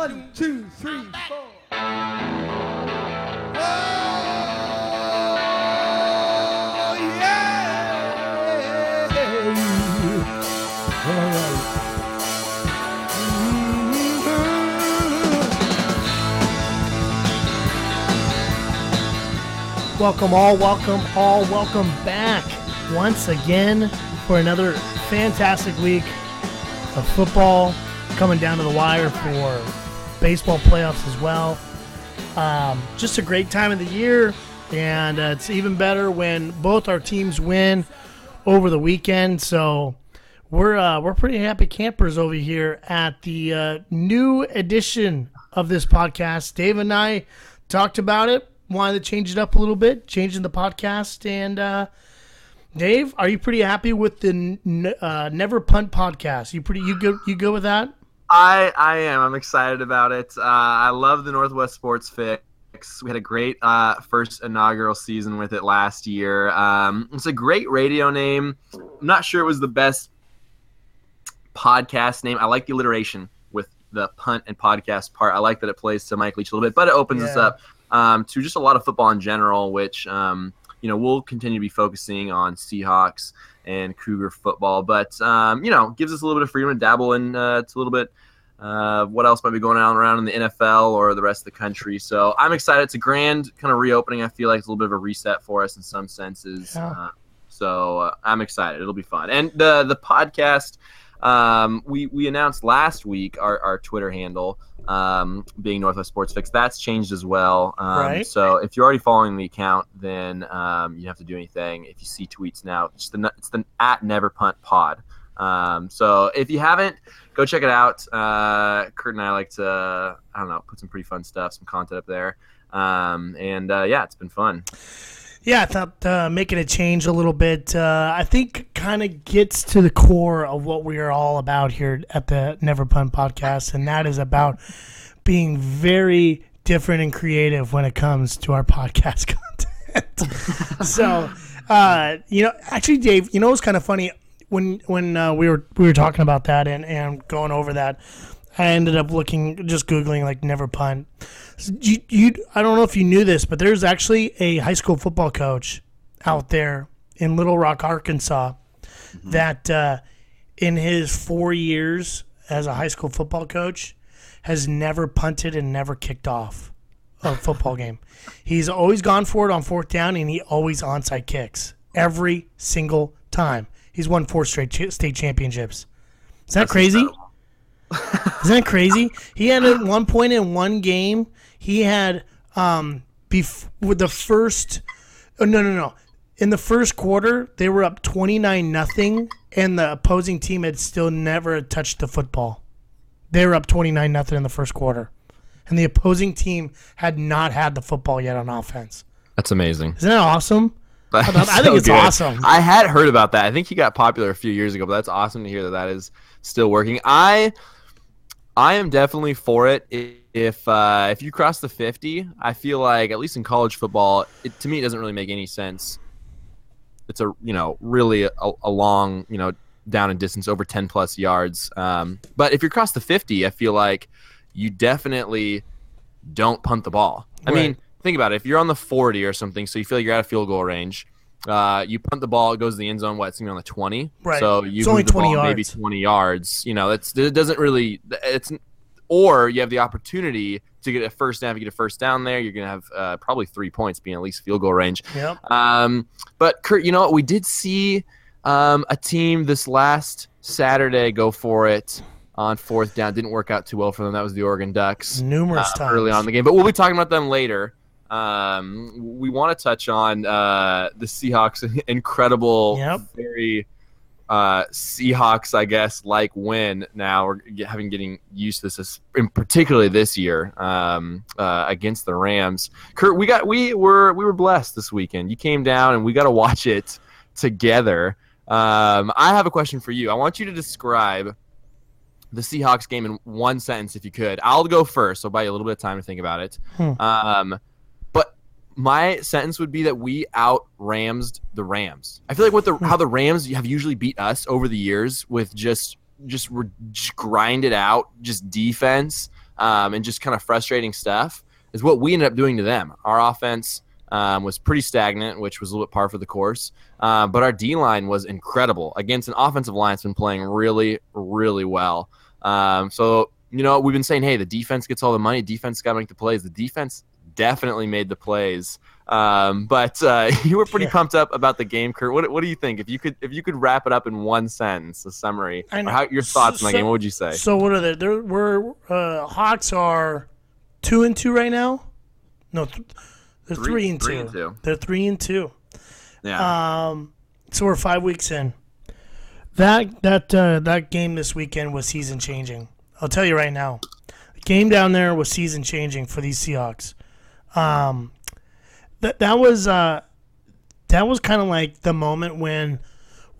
One, two, three, four. Oh, yeah. All right. Welcome all, welcome all, welcome back once again for another fantastic week of football coming down to the wire for baseball playoffs as well. Um, just a great time of the year, and uh, it's even better when both our teams win over the weekend. So we're uh, we're pretty happy campers over here at the uh, new edition of this podcast. Dave and I talked about it, wanted to change it up a little bit, changing the podcast. And uh, Dave, are you pretty happy with the n- uh, Never Punt podcast? You pretty you go you go with that? I I am. I'm excited about it. Uh, I love the Northwest Sports Fix. We had a great uh, first inaugural season with it last year. Um, it's a great radio name. I'm not sure it was the best podcast name. I like the alliteration with the punt and podcast part. I like that it plays to Mike Leach a little bit, but it opens us up um, to just a lot of football in general, which um, you know we'll continue to be focusing on Seahawks and Cougar football, but um, you know gives us a little bit of freedom to dabble in uh, to a little bit uh, what else might be going on around in the NFL or the rest of the country. So I'm excited. It's a grand kind of reopening. I feel like it's a little bit of a reset for us in some senses. Yeah. Uh, so uh, I'm excited. It'll be fun. And the the podcast um, we we announced last week our, our Twitter handle um, being Northwest Sports Fix. That's changed as well. Um, Right. So if you're already following the account, then um, you don't have to do anything. If you see tweets now, it's the it's the at Never Punt Pod. Um, so if you haven't, go check it out. Uh, Kurt and I like to I don't know put some pretty fun stuff, some content up there. Um, and uh, yeah, it's been fun. Yeah, I thought uh, making a change a little bit, uh, I think kind of gets to the core of what we are all about here at the Never Pun podcast, and that is about being very different and creative when it comes to our podcast content. so, uh, you know, actually, Dave, you know, it's kind of funny when when uh, we were we were talking about that and and going over that. I ended up looking, just googling like never punt. You, you, I don't know if you knew this, but there's actually a high school football coach out there in Little Rock, Arkansas, that uh, in his four years as a high school football coach has never punted and never kicked off a football game. He's always gone for it on fourth down, and he always onside kicks every single time. He's won four straight ch- state championships. Is that That's crazy? Isn't that crazy? He had at one point in one game, he had um bef- with the first oh, no no no. In the first quarter, they were up 29 nothing and the opposing team had still never touched the football. They were up 29 nothing in the first quarter. And the opposing team had not had the football yet on offense. That's amazing. Isn't that awesome? I, I think it's awesome. I had heard about that. I think he got popular a few years ago, but that's awesome to hear that that is still working. I I am definitely for it. I- If uh, if you cross the fifty, I feel like at least in college football, it, to me it doesn't really make any sense. It's a you know really a, a long you know down in distance over ten plus yards. Um, but if you cross the fifty, I feel like you definitely don't punt the ball. I mean, think about it. If you're on the 40 or something, so you feel like you're out of field goal range, uh, you punt the ball, it goes to the end zone. What? It's on the 20. Right. So you It's only 20 ball maybe 20 yards. You know, that's it doesn't really. It's or you have the opportunity to get a first down. If you get a first down there, you're gonna have uh, probably three points, being at least field goal range. Yep. Um, but Kurt, you know what? We did see um, a team this last Saturday go for it on fourth down. Didn't work out too well for them. That was the Oregon Ducks Numerous uh, times. early on in the game. But we'll be talking about them later. Um, we want to touch on uh, the Seahawks' incredible, Yep. very uh, Seahawks, I guess, like win. Now we're having getting used to this, in particularly this year um, uh, against the Rams. Kurt, we got we were we were blessed this weekend. You came down and we got to watch it together. Um, I have a question for you. I want you to describe the Seahawks game in one sentence, if you could. I'll go first. So I'll buy you a little bit of time to think about it. Hmm. Um, my sentence would be that we out Ramsed the Rams. I feel like what the how the Rams have usually beat us over the years with just just, re- just grind it out, just defense. um, and just kind of frustrating stuff is what we ended up doing to them. Our offense um, was pretty stagnant, which was a little bit par for the course. Uh, but our D line was incredible against an offensive line that's been playing really, really well. Um, so, you know, we've been saying, hey, the defense gets all the money. Defense got to make the plays. The defense definitely made the plays. Um, but uh, you were pretty Yeah. pumped up about the game, Kurt. What, what do you think? If you could, if you could wrap it up in one sentence, a summary, I or how, your thoughts on the game, what would you say? So what are they? They're, we're uh, Hawks are two and two right now. No, th- they're three, Three- and, three two. and two. They're three and two. yeah, Um, so we're five weeks in. That that uh, that game this weekend was season changing. I'll tell you right now, the game down there was season changing for these Seahawks. Um, that that was uh, that was kind of like the moment when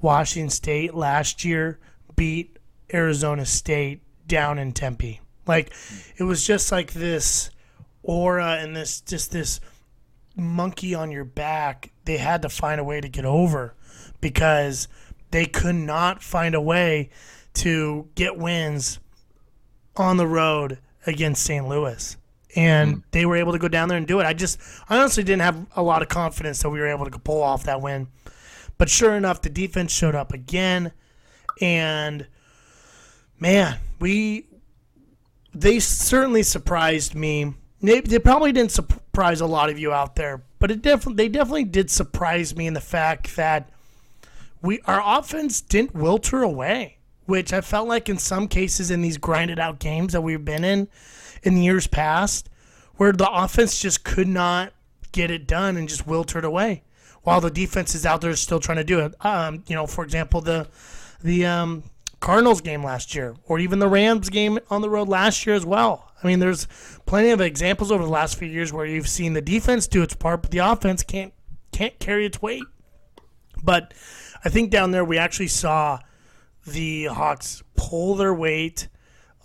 Washington State last year beat Arizona State down in Tempe. Like it was just like this aura and this just this monkey on your back. They had to find a way to get over because they could not find a way to get wins on the road against St. Louis. And hmm. they were able to go down there and do it. I just, I honestly didn't have a lot of confidence that we were able to pull off that win. But sure enough, the defense showed up again. And man, we, they certainly surprised me. They, they probably didn't surprise a lot of you out there, but it definitely they definitely did surprise me in the fact that we our offense didn't wilter away, which I felt like in some cases in these grinded out games that we've been in in years past, where the offense just could not get it done and just wilted away, while the defense is out there still trying to do it. Um, you know, for example, the the um, Cardinals game last year, or even the Rams game on the road last year as well. I mean, there's plenty of examples over the last few years where you've seen the defense do its part, but the offense can't can't carry its weight. But I think down there we actually saw the Hawks pull their weight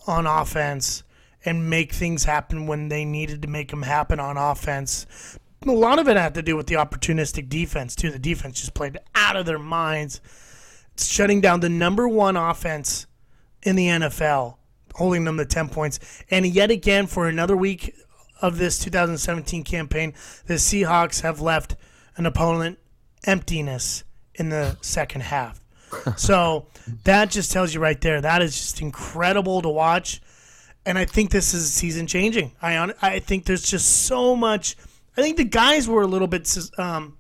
on offense and make things happen when they needed to make them happen on offense. A lot of it had to do with the opportunistic defense too. The defense just played out of their minds, it's shutting down the number one offense in the NFL, holding them to 10 points. And yet again, for another week of this 2017 campaign, the Seahawks have left an opponent emptiness in the second half. so that just tells you right there. That is just incredible to watch. And I think this is season changing. I I think there's just so much. I think the guys were a little bit um,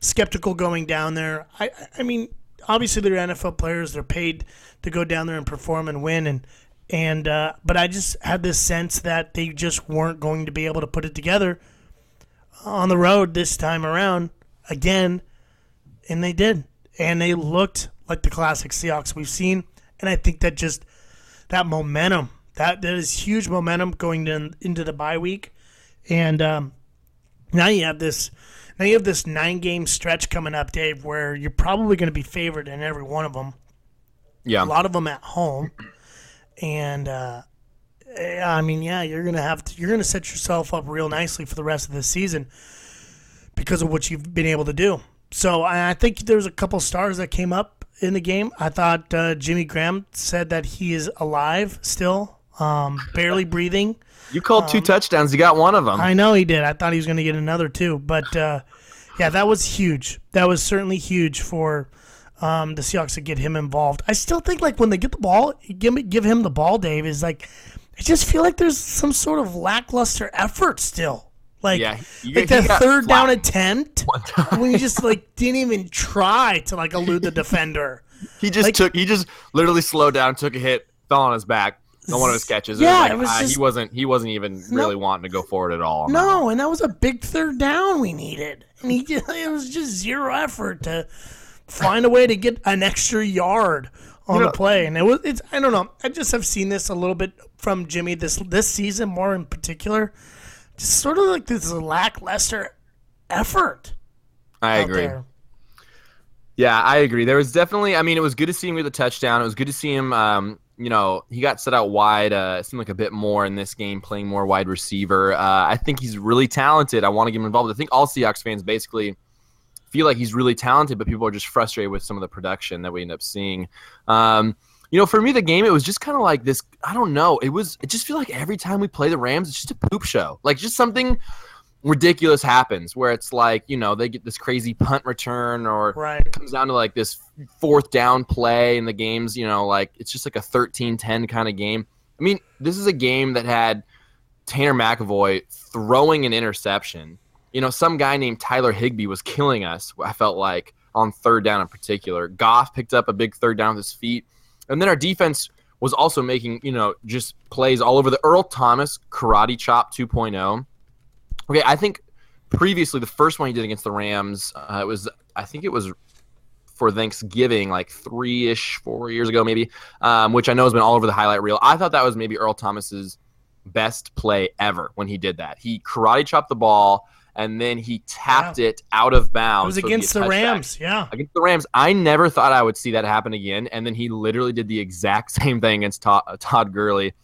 skeptical going down there. I I mean, obviously they're NFL players. They're paid to go down there and perform and win. And and uh, but I just had this sense that they just weren't going to be able to put it together on the road this time around again, and they did. And they looked like the classic Seahawks we've seen. And I think that just that momentum, that that is huge momentum going in, into the bye week. And um, now you have this now you have this nine game stretch coming up, Dave, where you're probably going to be favored in every one of them. yeah. A lot of them at home, and uh, I mean, yeah, you're gonna have to you're gonna set yourself up real nicely for the rest of the season because of what you've been able to do. So I think there's a couple stars that came up in the game. I thought uh, Jimmy Graham said that he is alive still, um, barely breathing. You called two touchdowns. You got one of them. Um, I know he did. I thought he was going to get another too, but uh, yeah, that was huge. That was certainly huge for um, the Seahawks to get him involved. I still think like when they get the ball, give me, give him the ball. Dave is like, I just feel like there's some sort of lackluster effort still. Like, Yeah, you- like that third down attempt when he just like didn't even try to like elude the defender. He just Like- took. He just literally slowed down, took a hit, fell on his back on one of his catches. Yeah, it it was, was like, ah, just- he wasn't. He wasn't even No. really wanting to go forward at all. on that. No, and that was a big third down we needed. And he just, it was just zero effort to find a way to get an extra yard on You the play. And it was it's I don't know. I just have seen this a little bit from Jimmy this this season more in particular. Just sort of like this lackluster effort. I agree. there. Yeah, I agree. There was definitely. I mean, it was good to see him with a touchdown. It was good to see him. Um, you know, he got set out wide. Uh, seemed like a bit more in this game, playing more wide receiver. Uh, I think he's really talented. I want to get him involved. I think all Seahawks fans basically feel like he's really talented, but people are just frustrated with some of the production that we end up seeing. Um, you know, for me, the game it was just kind of like this. I don't know. It was. It just feel like every time we play the Rams, it's just a poop show. Like just something ridiculous happens where it's like you know they get this crazy punt return or Right. it comes down to like this fourth down play in the games. You know, like it's just like a 13-10 kind of game. I mean, this is a game that had Tanner McEvoy throwing an interception. You know, some guy named Tyler Higbee was killing us. I felt like on third down in particular. Goff picked up a big third down with his feet, and then our defense was also making you know just plays all over the Earl Thomas karate chop 2.0. Okay, I think previously the first one he did against the Rams, uh, it was I think it was for Thanksgiving, like three ish, four years ago, maybe, um, which I know has been all over the highlight reel. I thought that was maybe Earl Thomas's best play ever when he did that. He karate chopped the ball and then he tapped it out of bounds. was be a against the. Rams. Yeah. Against the Rams, I never thought I would see that happen again, and then he literally did the exact same thing against Todd, Todd Gurley.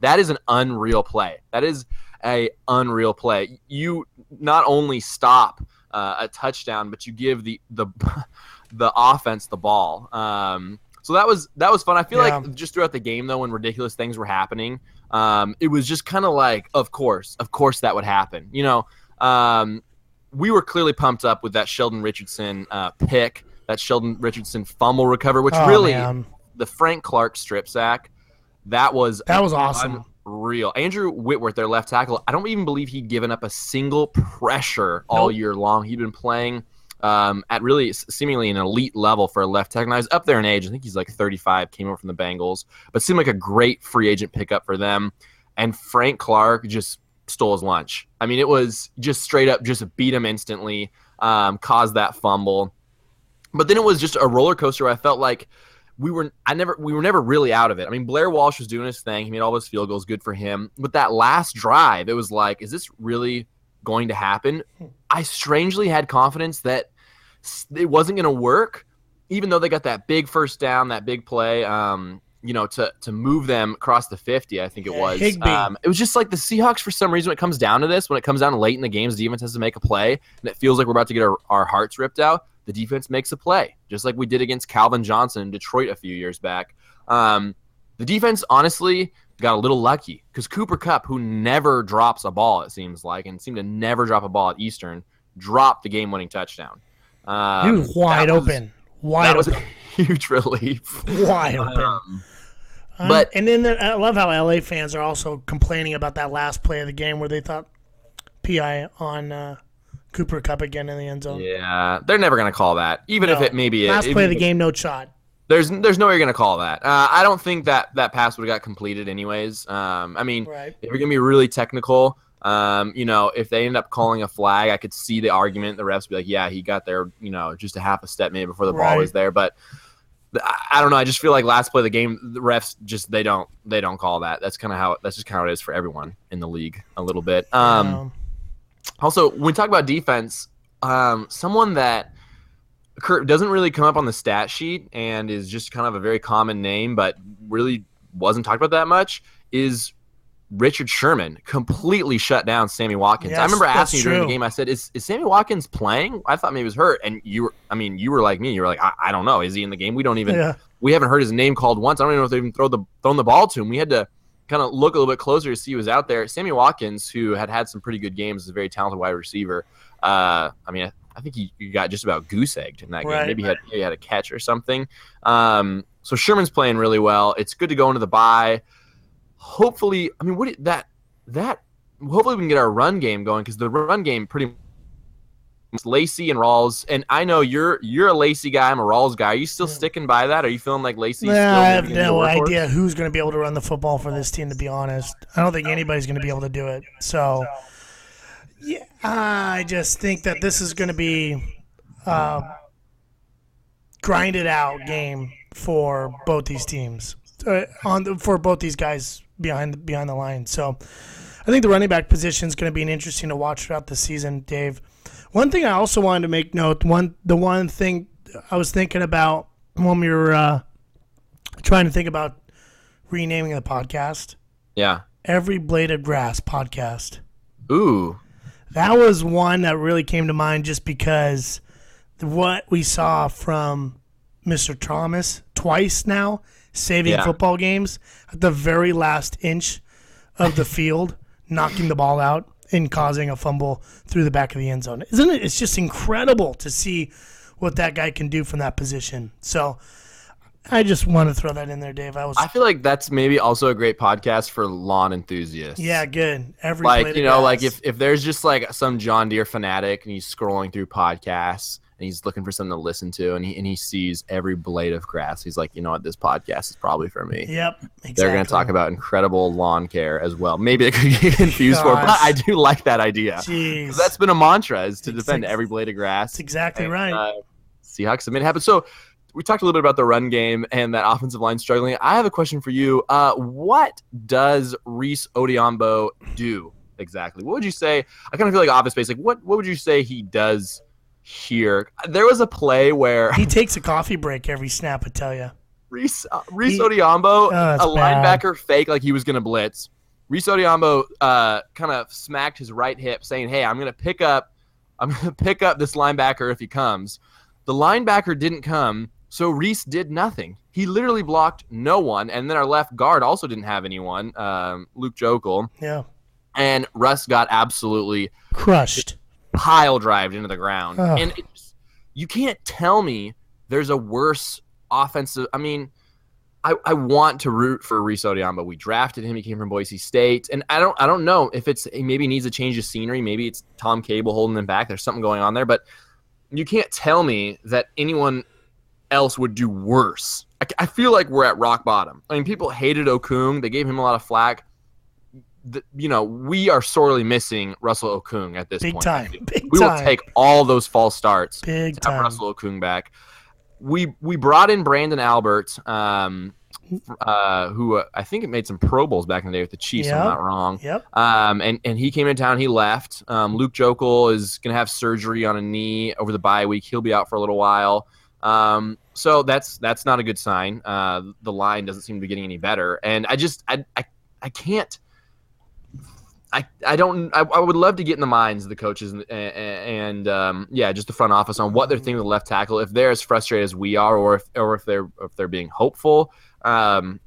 That is an unreal play. That is a unreal play. You not only stop uh, a touchdown, but you give the the the offense the ball. Um, so that was that was fun. I feel Yeah. like just throughout the game though, when ridiculous things were happening, um, it was just kind of like, of course, of course that would happen. You know, um, we were clearly pumped up with that Sheldon Richardson uh, pick, that Sheldon Richardson fumble recover, which Oh, really man. the Frank Clark strip sack. That was That was awesome. Unreal. Andrew Whitworth, their left tackle. I don't even believe he'd given up a single pressure all Nope. year long. He'd been playing um, at really seemingly an elite level for a left tackle. Now he's up there in age. I think he's like 35. Came over from the Bengals, but seemed like a great free agent pickup for them. And Frank Clark just stole his lunch. I mean, it was just straight up just beat him instantly, um, caused that fumble. But then it was just a roller coaster. Where I felt like we were I never we were never really out of it. I mean, Blair Walsh was doing his thing. He made all those field goals, good for him. But that last drive, it was like, is this really going to happen? I strangely had confidence that it wasn't going to work, even though they got that big first down, that big play. Um, you know, to to move them across the fifty, I think it was. Um, it was just like the Seahawks for some reason. When it comes down to this, when it comes down late in the games, the defense has to make a play, and it feels like we're about to get our, our hearts ripped out. The defense makes a play, just like we did against Calvin Johnson in Detroit a few years back. Um, the defense, honestly, got a little lucky because Cooper Kupp, who never drops a ball, it seems like, and seemed to never drop a ball at Eastern, dropped the game-winning touchdown. Um, he was wide was- open. Wide That was open. a huge relief. Wide open. Um, Um, but- and then I love how LA fans are also complaining about that last play of the game where they thought PI on uh, Cooper Kupp again in the end zone. yeah, they're never gonna call that, even if it maybe last it, play of the game, no shot. There's there's no way you're gonna call that. Uh, I don't think that that pass would have got completed anyways. Um, I mean, Right. if you're gonna be really technical, um, you know, if they end up calling a flag, I could see the argument. The refs be like, yeah, he got there, you know, just a half a step maybe before the ball was there. But I I don't know. I just feel like last play of the game, the refs just they don't they don't call that. That's kind of how that's just kind of it is for everyone in the league a little bit. Um, also, when we talk about defense, um, someone that Kurt doesn't really come up on the stat sheet and is just kind of a very common name, but really wasn't talked about that much is Richard Sherman. Completely shut down Sammy Watkins. I remember asking you during the game. I said, "Is is Sammy Watkins playing?" I thought maybe he was hurt, and you were. I mean, you were like me. You were like, "I, I don't know. Is he in the game? We don't even. yeah. We haven't heard his name called once. I don't even know if they even throw the thrown the ball to him. We had to." Kind of look a little bit closer to see who was out there. Sammy Watkins, who had had some pretty good games, is a very talented wide receiver. Uh, I mean, I, I think he, he got just about goose egged in that game. Right. Maybe he had maybe he had a catch or something. Um, so Sherman's playing really well. It's good to go into the bye. Hopefully, I mean, what that that hopefully we can get our run game going because the run game pretty Lacy and Rawls. And I know you're you're a Lacy guy. I'm a Rawls guy. Are you still Yeah. sticking by that? Are you feeling like Lacy's Nah, still I have maybe gonna be no idea who's going to be able to run the football for this team. To be honest, I don't think anybody's going to be able to do it. So, yeah, I just think that this is going to be a grinded out game for both these teams uh, on the, for both these guys behind behind the line. So, I think the running back position is going to be an interesting to watch throughout the season, Dave. One thing I also wanted to make note one the one thing I was thinking about when we were uh, trying to think about renaming the podcast. Yeah. Every Blade of Grass podcast. Ooh. That was one that really came to mind just because what we saw from Mr. Thomas twice now saving Yeah. football games at the very last inch of the field, knocking the ball out and causing a fumble through the back of the end zone. Isn't it? It's just incredible to see what that guy can do from that position. So I just want to throw that in there, Dave. I was I feel like that's maybe also a great podcast for lawn enthusiasts. yeah, good. Every like you know, like if if there's just like some John Deere fanatic and he's scrolling through podcasts and he's looking for something to listen to and he and he sees every blade of grass, he's like, you know what, this podcast is probably for me. Yep, exactly. They're going to talk about incredible lawn care as well. Maybe it could get confused for, but I do like that idea. Jeez. That's been a mantra is to It's defend ex- every blade of grass. That's exactly And, right. Uh, Seahawks submit happen. So we talked a little bit about the run game and that offensive line struggling. I have a question for you. Uh, what does Rees Odhiambo do exactly? What would you say? I kind of feel like office space. Like what what would you say he does here? There was a play where he takes a coffee break every snap. I tell you. Reese uh, Reese He- Odhiambo, that's a bad. linebacker, fake like he was gonna blitz. Rees Odhiambo uh, kind of smacked his right hip, saying, "Hey, I'm gonna pick up, I'm gonna pick up this linebacker if he comes." The linebacker didn't come, so Reese did nothing. He literally blocked no one, and then our left guard also didn't have anyone, um, Luke Joeckel, Yeah, and Russ got absolutely crushed. Pile drived into the ground. And you can't tell me there's a worse offensive. I mean, I, I want to root for Rees Odhiambo. We drafted him. He came from Boise State, and I don't I don't know if it's maybe needs a change of scenery. Maybe it's Tom Cable holding him back. There's something going on there, but you can't tell me that anyone else would do worse. I, I feel like we're at rock bottom. I mean, people hated Okung. They gave him a lot of flack. The, you know, we are sorely missing Russell Okung at this Big point. time. Big We time. will take all those false starts Big to have. Russell Okung back. We we brought in Branden Albert, um, uh, who uh, I think it made some Pro Bowls back in the day with the Chiefs. if Yep. I'm not wrong. Yep. Um, and and he came in town. He left. Um, Luke Joeckel is gonna have surgery on a knee over the bye week. He'll be out for a little while. Um, so that's that's not a good sign. Uh, the line doesn't seem to be getting any better, and I just I I, I can't. I, I don't I, I would love to get in the minds of the coaches and, and um, yeah just the front office on what they're thinking of the left tackle if they're as frustrated as we are or if or if they're if they're being hopeful um,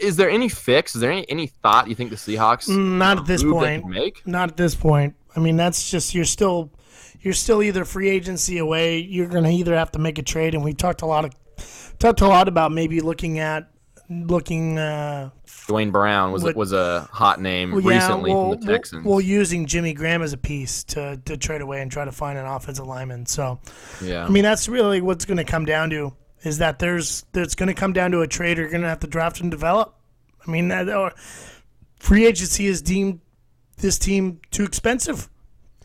is there any fix is there any, any thought you think the Seahawks Not at this point. make Not at this point. I mean, that's just you're still you're still either free agency away. You're gonna either have to make a trade, and we talked a lot of talked a lot about maybe looking at looking uh, Duane Brown was Would- was a hot name well, yeah, recently well, from the Texans Well, using Jimmy Graham as a piece to to trade away and try to find an offensive lineman. So yeah I mean, that's really what's going to come down to is that there's there's going to come down to a trade. You're going to have to draft and develop. I mean, that, or free agency has deemed this team too expensive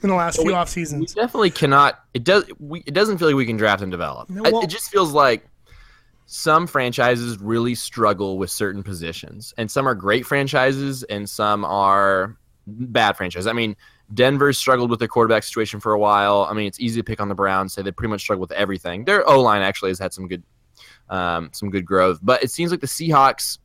in the last few off we seasons. definitely cannot. It does. We, it doesn't feel like we can draft and develop. No, well- it just feels like some franchises really struggle with certain positions, and some are great franchises, and some are bad franchises. I mean, Denver's struggled with their quarterback situation for a while. I mean, it's easy to pick on the Browns, say they pretty much struggle with everything. Their O line actually has had some good, um, some good growth, but it seems like the Seahawks.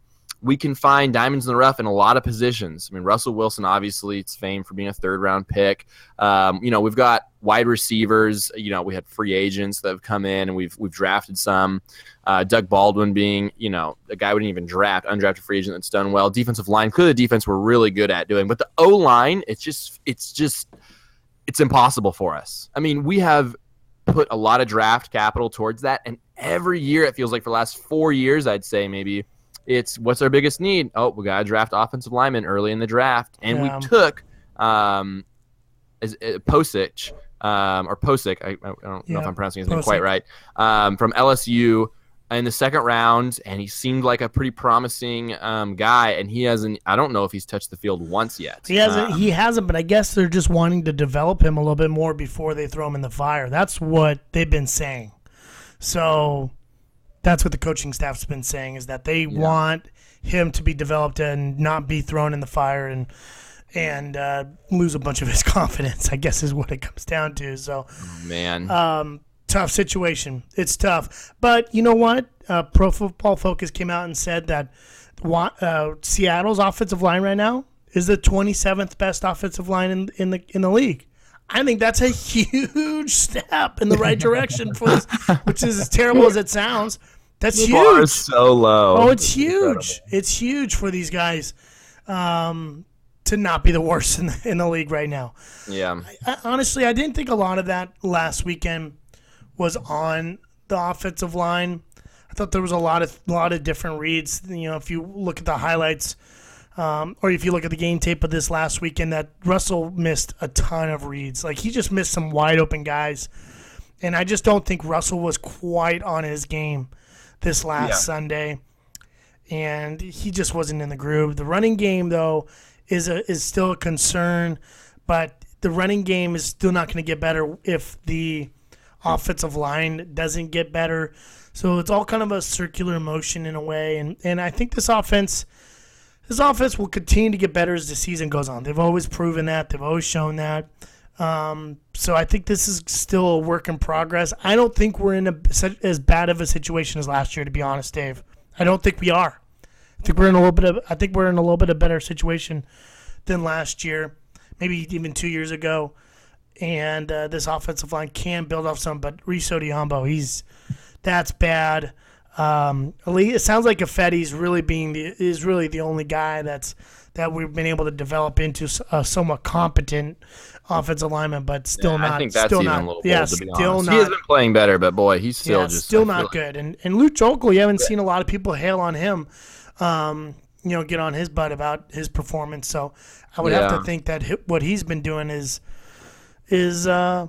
We can find diamonds in the rough in a lot of positions. I mean, Russell Wilson obviously it's famed for being a third round pick. Um, you know, we've got wide receivers. You know, we had free agents that have come in, and we've we've drafted some. Uh, Doug Baldwin being, you know, a guy we didn't even draft, undrafted free agent that's done well. Defensive line, clearly the defense we're really good at doing, but the O line, it's just, it's just, it's impossible for us. I mean, we have put a lot of draft capital towards that, and every year it feels like for the last four years, I'd say maybe. It's what's our biggest need? Oh, we got to draft offensive linemen early in the draft, and Yeah. we took um, is uh, Pocic um, or Pocic. I, I don't know if I'm pronouncing his name quite right. Um, from LSU in the second round, and he seemed like a pretty promising um, guy. And he hasn't. I don't know if he's touched the field once yet. He hasn't. Um, he hasn't. But I guess they're just wanting to develop him a little bit more before they throw him in the fire. That's what they've been saying. So that's what the coaching staff's been saying is that they want him to be developed and not be thrown in the fire and and uh, lose a bunch of his confidence. I guess is what it comes down to. So man. um, tough situation. It's tough, but you know what? Uh, Pro Football Focus came out and said that uh, Seattle's offensive line right now is the 27th best offensive line in in the in the league. I think that's a huge step in the right direction, for us, which is as terrible as it sounds. That's The bar huge. is so low. Oh, it's huge. It's huge for these guys um, to not be the worst in the, in the league right now. Yeah. I, honestly, I didn't think a lot of that last weekend was on the offensive line. I thought there was a lot of a lot of different reads. You know, if you look at the highlights, um, or if you look at the game tape of this last weekend, that Russell missed a ton of reads. Like he just missed some wide open guys, and I just don't think Russell was quite on his game this last Yeah. Sunday, and he just wasn't in the groove. The running game though is a is still a concern, but the running game is still not going to get better if the offensive line doesn't get better. So it's all kind of a circular motion in a way, and and I think this offense. This offense will continue to get better as the season goes on. They've always proven that. They've always shown that. Um, so I think this is still a work in progress. I don't think we're in a, as bad of a situation as last year, to be honest, Dave. I don't think we are. I think we're in a little bit of. I think we're in a little bit of better situation than last year, maybe even two years ago. And uh, this offensive line can build off some, but Riso Odhiambo, he's that's bad. Um, it sounds like Ifedi's really being the is really the only guy that's that we've been able to develop into a somewhat competent offensive lineman, but still Yeah, not. I think that's still even not, a little yeah, to be still honest. not. He has been playing better, but boy, he's still yeah, just still I not like- good. And and Luke Joeckel, you haven't seen a lot of people hail on him. Um, you know, get on his butt about his performance. So I would have to think that what he's been doing is is uh,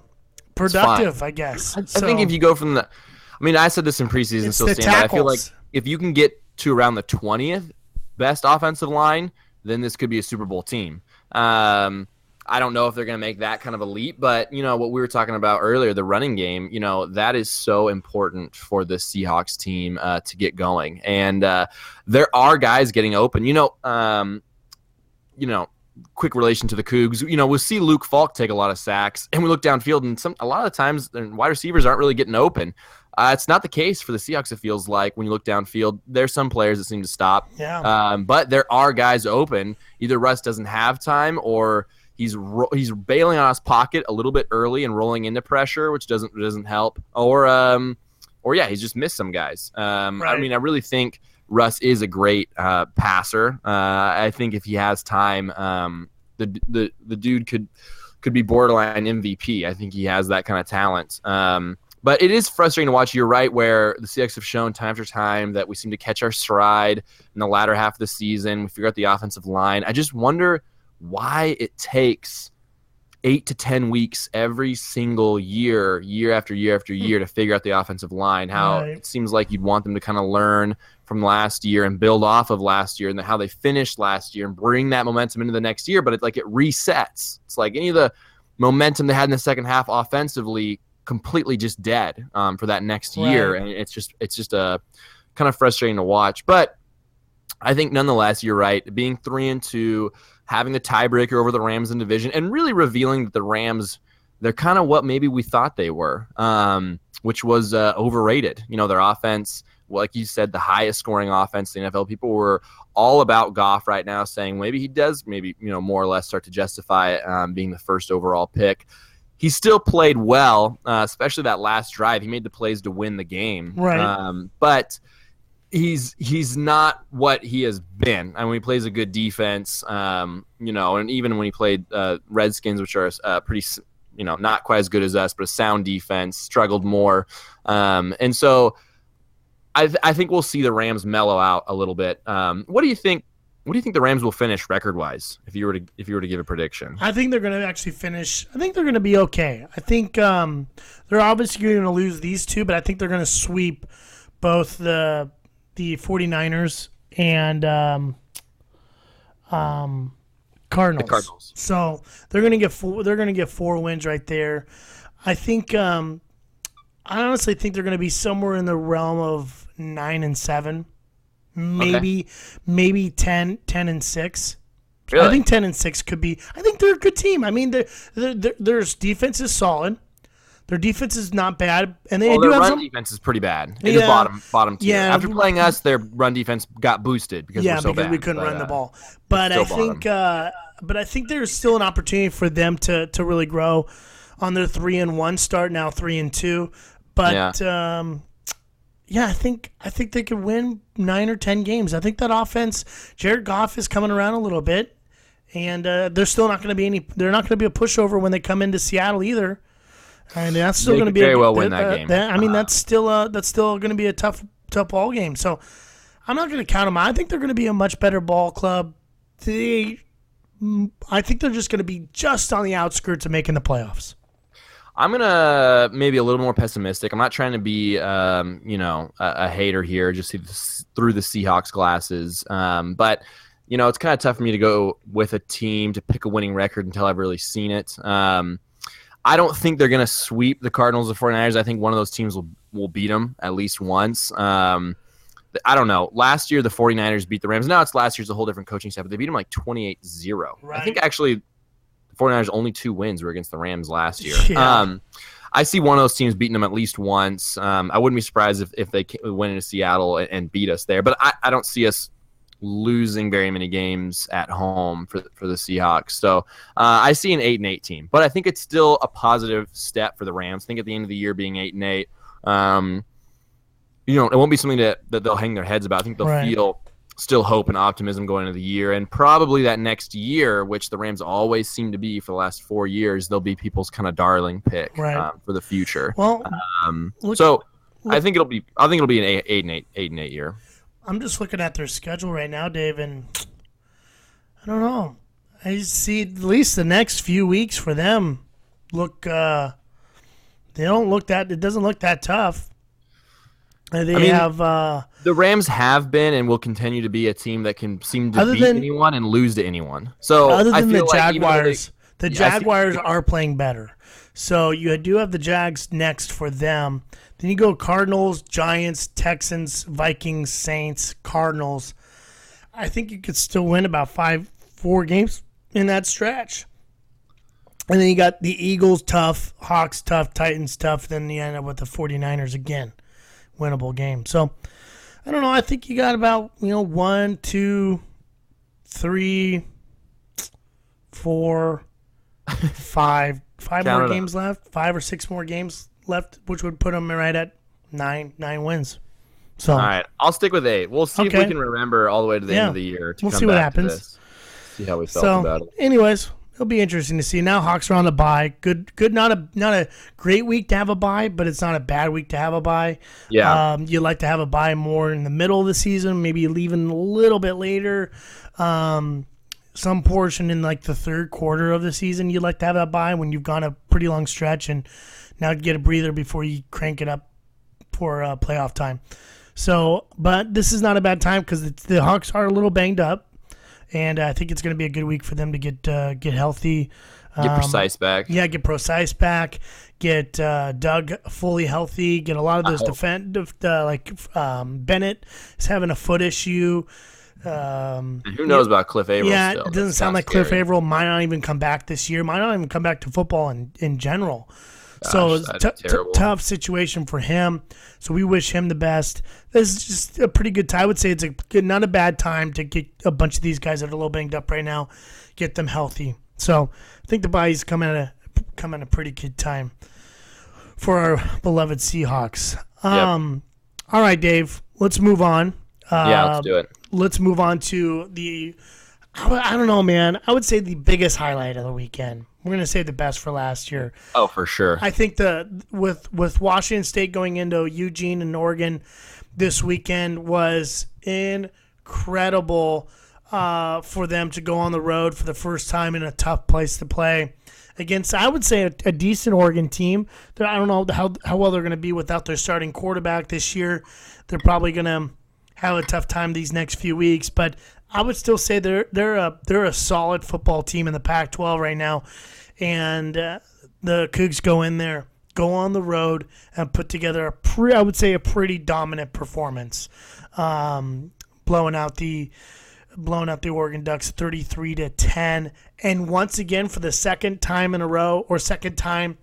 productive. I guess. I think if you go from the, I mean, I said this in preseason, still stand. by. I feel like if you can get to around the twentieth best offensive line, then this could be a Super Bowl team. Um, I don't know if they're going to make that kind of a leap, but you know what we were talking about earlier, the running game. You know that is so important for the Seahawks team uh, to get going, and uh, there are guys getting open. You know, um, you know, quick relation to the Cougs. You know, we'll see Luke Falk take a lot of sacks, and we look downfield, and some a lot of times wide receivers aren't really getting open. Uh, it's not the case for the Seahawks. It feels like when you look downfield, there's some players that seem to stop, yeah, um, but there are guys open. Either Russ doesn't have time, or he's ro- he's bailing on his pocket a little bit early and rolling into pressure, which doesn't doesn't help, or um, or yeah, he's just missed some guys. Um, I mean, I really think Russ is a great uh, passer. Uh, I think if he has time, um, the the the dude could could be borderline MVP. I think he has that kind of talent. Um, but it is frustrating to watch. You're right, where the Seahawks have shown time after time that we seem to catch our stride in the latter half of the season. We figure out the offensive line. I just wonder why it takes eight to ten weeks every single year, year after year after hmm. year, to figure out the offensive line. How Right. it seems like you'd want them to kind of learn from last year and build off of last year and how they finished last year and bring that momentum into the next year. But it like it resets. It's like any of the momentum they had in the second half offensively completely just dead um, for that next year, and it's just it's just a kind of frustrating to watch. But I think nonetheless, you're right. Being three and two, having the tiebreaker over the Rams in division, and really revealing that the Rams they're kind of what maybe we thought they were, um, which was uh, overrated. You know, their offense, like you said, the highest scoring offense in the NFL. People were all about Goff right now, saying maybe he does, maybe you know, more or less start to justify um, being the first overall pick. He still played well, uh, especially that last drive. He made the plays to win the game. Right. Um, but he's he's not what he has been. I mean, he plays a good defense, um, you know, and even when he played uh, Redskins, which are uh, pretty, you know, not quite as good as us, but a sound defense, struggled more, um, and so I, th- I think we'll see the Rams mellow out a little bit. Um, what do you think? What do you think the Rams will finish record wise? If you were to if you were to give a prediction, I think they're going to actually finish. I think they're going to be okay. I think um, they're obviously going to lose these two, but I think they're going to sweep both the the 49ers and um, um, Cardinals. Cardinals. So they're going to get four. They're going to get four wins right there. I think. Um, I honestly think they're going to be somewhere in the realm of nine and seven, maybe maybe 10, 10 and six. I think ten and six could be. I think they're a good team. I mean, their their their defense is solid. Their defense is not bad, and they well, do their have run some. defense is pretty bad. It is Yeah. bottom bottom tier. Yeah. After playing us, their run defense got boosted because yeah, we're so because bad. we couldn't But, run the uh, ball. But I think, uh, but I think there's still an opportunity for them to to really grow on their three and one start now three and two. But um, yeah, I think I think they could win nine or ten games. I think that offense, Jared Goff is coming around a little bit, and uh, they're still not going to be any. They're not going to be a pushover when they come into Seattle either. And that's still going to be very a, well win that game. I mean, that's still uh, that's still going to be a tough tough ball game. So I'm not going to count them. out. I think they're going to be a much better ball club. They, I think they're just going to be just on the outskirts of making the playoffs. I'm gonna maybe a little more pessimistic. I'm not trying to be, um, you know, a, a hater here, just through the Seahawks glasses. Um, but you know, it's kind of tough for me to go with a team to pick a winning record until I've really seen it. Um, I don't think they're gonna sweep the Cardinals or 49ers. I think one of those teams will will beat them at least once. Um, I don't know. Last year the 49ers beat the Rams. Now it's last year's a whole different coaching staff, but they beat them like 28-0. I think actually 49ers only two wins were against the Rams last year. Yeah. Um, I see one of those teams beating them at least once. Um, I wouldn't be surprised if, if they went into Seattle and, and beat us there, but I, I don't see us losing very many games at home for for the Seahawks. So uh, I see an eight and eight team, but I think it's still a positive step for the Rams. I think at the end of the year being eight and eight, um, you know, it won't be something that, that they'll hang their heads about. I think they'll Right. feel still hope and optimism going into the year, and probably that next year, which the Rams always seem to be for the last four years, they'll be people's kind of darling pick Right. um, for the future. Well, Um, Look- so I think it'll be I think it'll be an eight, eight and eight eight and eight year. I'm just looking at their schedule right now, Dave, and I don't know. I see at least the next few weeks for them look. Uh, they don't look that. It doesn't look that tough. They I mean, have. Uh, The Rams have been and will continue to be a team that can seem to Other beat than- anyone and lose to anyone. So other I than the like even they- Jaguars, the Yeah, I see- Jaguars are playing better. So you do have the Jags next for them. Then you go Cardinals, Giants, Texans, Vikings, Saints, Cardinals. I think you could still win about five, four games in that stretch. And then you got the Eagles tough, Hawks tough, Titans tough. Then you end up with the 49ers again. Winnable game. So I don't know. I think you got about, you know, one, two, three, four, five, five Count more it up. games left, five or six more games left, which would put them right at nine, nine wins. So All right, I'll stick with eight. We'll see if we can remember all the way to the Yeah. end of the year. To We'll see what happens. See how we felt so, about it. anyways, it'll be interesting to see. Now Hawks are on the bye. Good, good. Not a not a great week to have a bye, but it's not a bad week to have a bye. Yeah. Um, you like to have a bye more in the middle of the season, maybe leaving a little bit later. Um, some portion in like the third quarter of the season, you'd like to have that bye when you've gone a pretty long stretch and now get a breather before you crank it up for uh, playoff time. So, but this is not a bad time because the Hawks are a little banged up, and I think it's going to be a good week for them to get uh, get healthy. Get Um, Prosise back. yeah, get Prosise back, get uh, Doug fully healthy, get a lot of those defend uh, like um, Bennett is having a foot issue. Um, who knows about Cliff Avril? yeah, still. it doesn't That's sound like Cliff scary. Avril might not even come back this year. Might not even come back to football in, in general. So Gosh, that's t- t- tough situation for him. So we wish him the best. This is just a pretty good time. I would say it's a good, not a bad time to get a bunch of these guys that are a little banged up right now, get them healthy. So I think the bye's coming at a coming at a pretty good time for our beloved Seahawks. Um, all right, Dave. Let's move on. Uh, Yeah, let's do it. let's move on to the I don't know man i would say the biggest highlight of the weekend we're going to say the best for last year. Oh, for sure. i think the with with washington state going into eugene and oregon this weekend was incredible uh, for them to go on the road for the first time in a tough place to play against i would say a, a decent oregon team. They're- i don't know how, how well they're going to be without their starting quarterback this year. They're probably going to have a tough time these next few weeks, but I would still say they're they're a they're a solid football team in the Pac-12 right now, and uh, the Cougs go in there, go on the road, and put together a pre I would say a pretty dominant performance, um, blowing out the blowing out the Oregon Ducks 33 to 10, and once again for the second time in a row or second time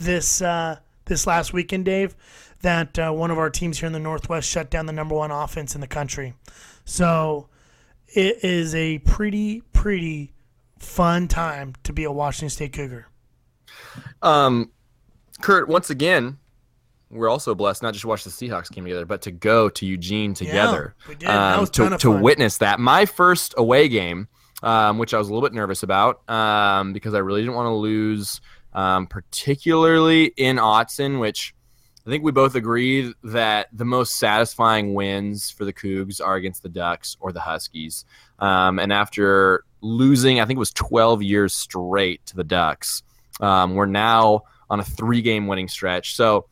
this uh, this last weekend, Dave, that uh, one of our teams here in the Northwest shut down the number one offense in the country. So it is a pretty pretty fun time to be a Washington State Cougar. Um, Kurt, once again, we're also blessed not just to watch the Seahawks game together, but to go to Eugene together. we did. That um, was a ton to, to witness that. My first away game, um, which I was a little bit nervous about um, because I really didn't want to lose, um, particularly in Autzen, which I think we both agree that the most satisfying wins for the Cougs are against the Ducks or the Huskies. Um, and after losing, I think it was 12 years straight to the Ducks, um, we're now on a three game winning stretch. So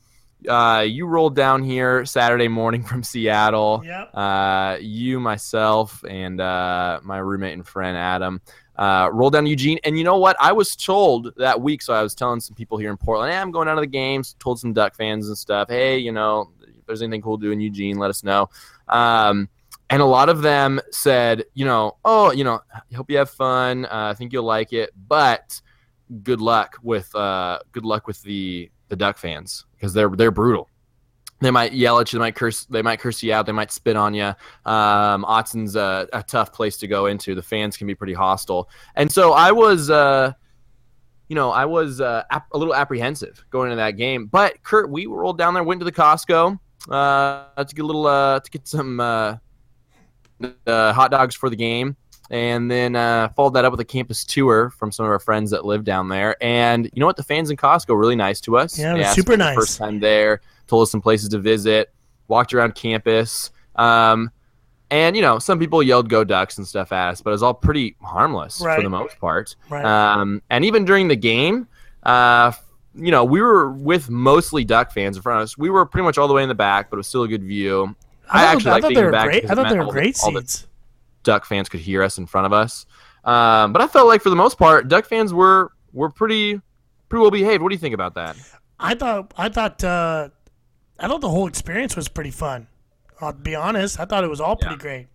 uh, you rolled down here Saturday morning from Seattle. Yep. Uh, you, myself, and uh, my roommate and friend Adam uh, rolled down to Eugene. And you know what? I was told that week, so I was telling some people here in Portland, hey, I'm going out of the games, told some Duck fans and stuff, hey, you know, if there's anything cool to do in Eugene, let us know. Um, and a lot of them said, you know, oh, you know, hope you have fun. Uh, I think you'll like it, but good luck with uh, good luck with the the Duck fans because they're they're brutal. They might yell at you. They might curse. They might curse you out. They might spit on you. Um, Autzen's a, a tough place to go into. The fans can be pretty hostile. And so I was, uh, you know, I was uh, ap- a little apprehensive going into that game. But Kurt, we rolled down there, went to the Costco uh, to get a little, uh, to get some uh, uh, hot dogs for the game, and then uh, followed that up with a campus tour from some of our friends that live down there. And you know what? The fans in Costco were really nice to us. Yeah, super nice. First time there, told us some places to visit, walked around campus. Um, and you know, some people yelled "Go Ducks" and stuff at us, but it was all pretty harmless Right. for the most part. Right. Um, and even during the game, uh, you know, we were with mostly Duck fans in front of us. We were pretty much all the way in the back, but it was still a good view. I, thought- actually I like thought being they were back. great. I thought they were all great all seats. Duck fans could hear us in front of us. Um, but I felt like for the most part, Duck fans were were pretty pretty well behaved. What do you think about that? I thought I thought uh, I thought the whole experience was pretty fun. I'll be honest. I thought it was all pretty Yeah. great,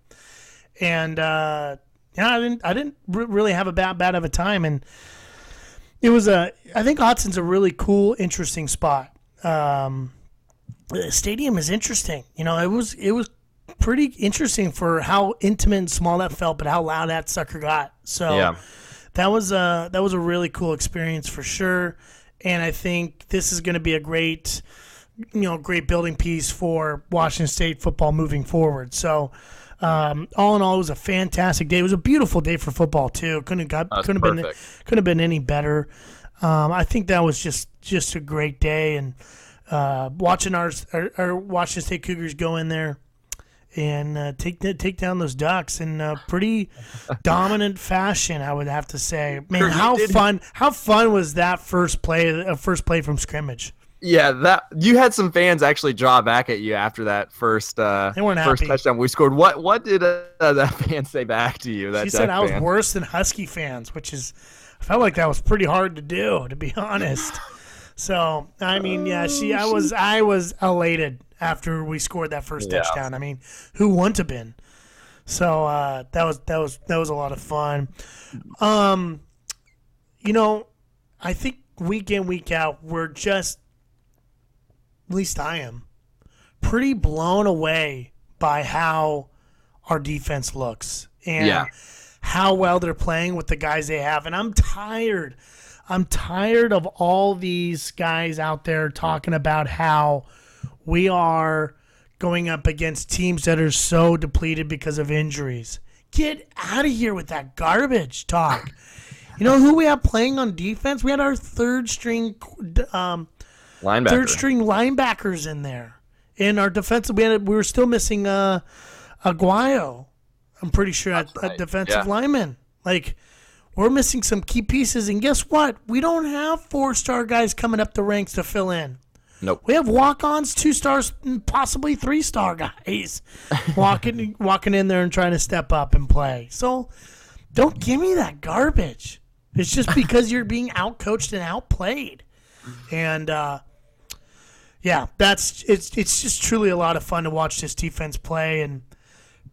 and uh, yeah, I didn't I didn't re- really have a bad bad of a time, and it was a I think Autzen's a really cool, interesting spot. Um, the stadium is interesting. You know, it was it was pretty interesting for how intimate and small that felt, but how loud that sucker got. So Yeah. that was a that was a really cool experience for sure, and I think this is going to be a great, you know, great building piece for Washington State football moving forward. So. Um, all in all, it was a fantastic day. It was a beautiful day for football too. Couldn't have got, couldn't have been couldn't have been any better. Um, I think that was just just a great day, and uh, watching our, our our Washington State Cougars go in there and uh, take take down those Ducks in a pretty dominant fashion. I would have to say, man, how fun! How fun was that first play? Uh, first play from scrimmage. Yeah, that you had some fans actually draw back at you after that first uh, first happy. touchdown we scored. What what did uh, that fan say back to you? That She said I was fan? worse than Husky fans, which is I felt like that was pretty hard to do, to be honest. So I mean, yeah, she I was I was elated after we scored that first Yeah. touchdown. I mean, who wouldn't have been? So uh, that was that was that was a lot of fun. Um, you know, I think week in week out we're just, at least I am, pretty blown away by how our defense looks and Yeah. how well they're playing with the guys they have. And I'm tired. I'm tired of all these guys out there talking about how we are going up against teams that are so depleted because of injuries. Get out of here with that garbage talk. You know who we have playing on defense? We had our third string um, linebacker. third string linebackers in there. In our defensive, we had we were still missing uh, Aguayo. I'm pretty sure a, a right, defensive yeah. lineman. Like we're missing some key pieces, and guess what? We don't have four star guys coming up the ranks to fill in. Nope. We have walk-ons, two stars, and possibly three star guys walking walking in there and trying to step up and play. So don't give me that garbage. It's just because you're being outcoached and outplayed. And uh, yeah, that's it's it's just truly a lot of fun to watch this defense play and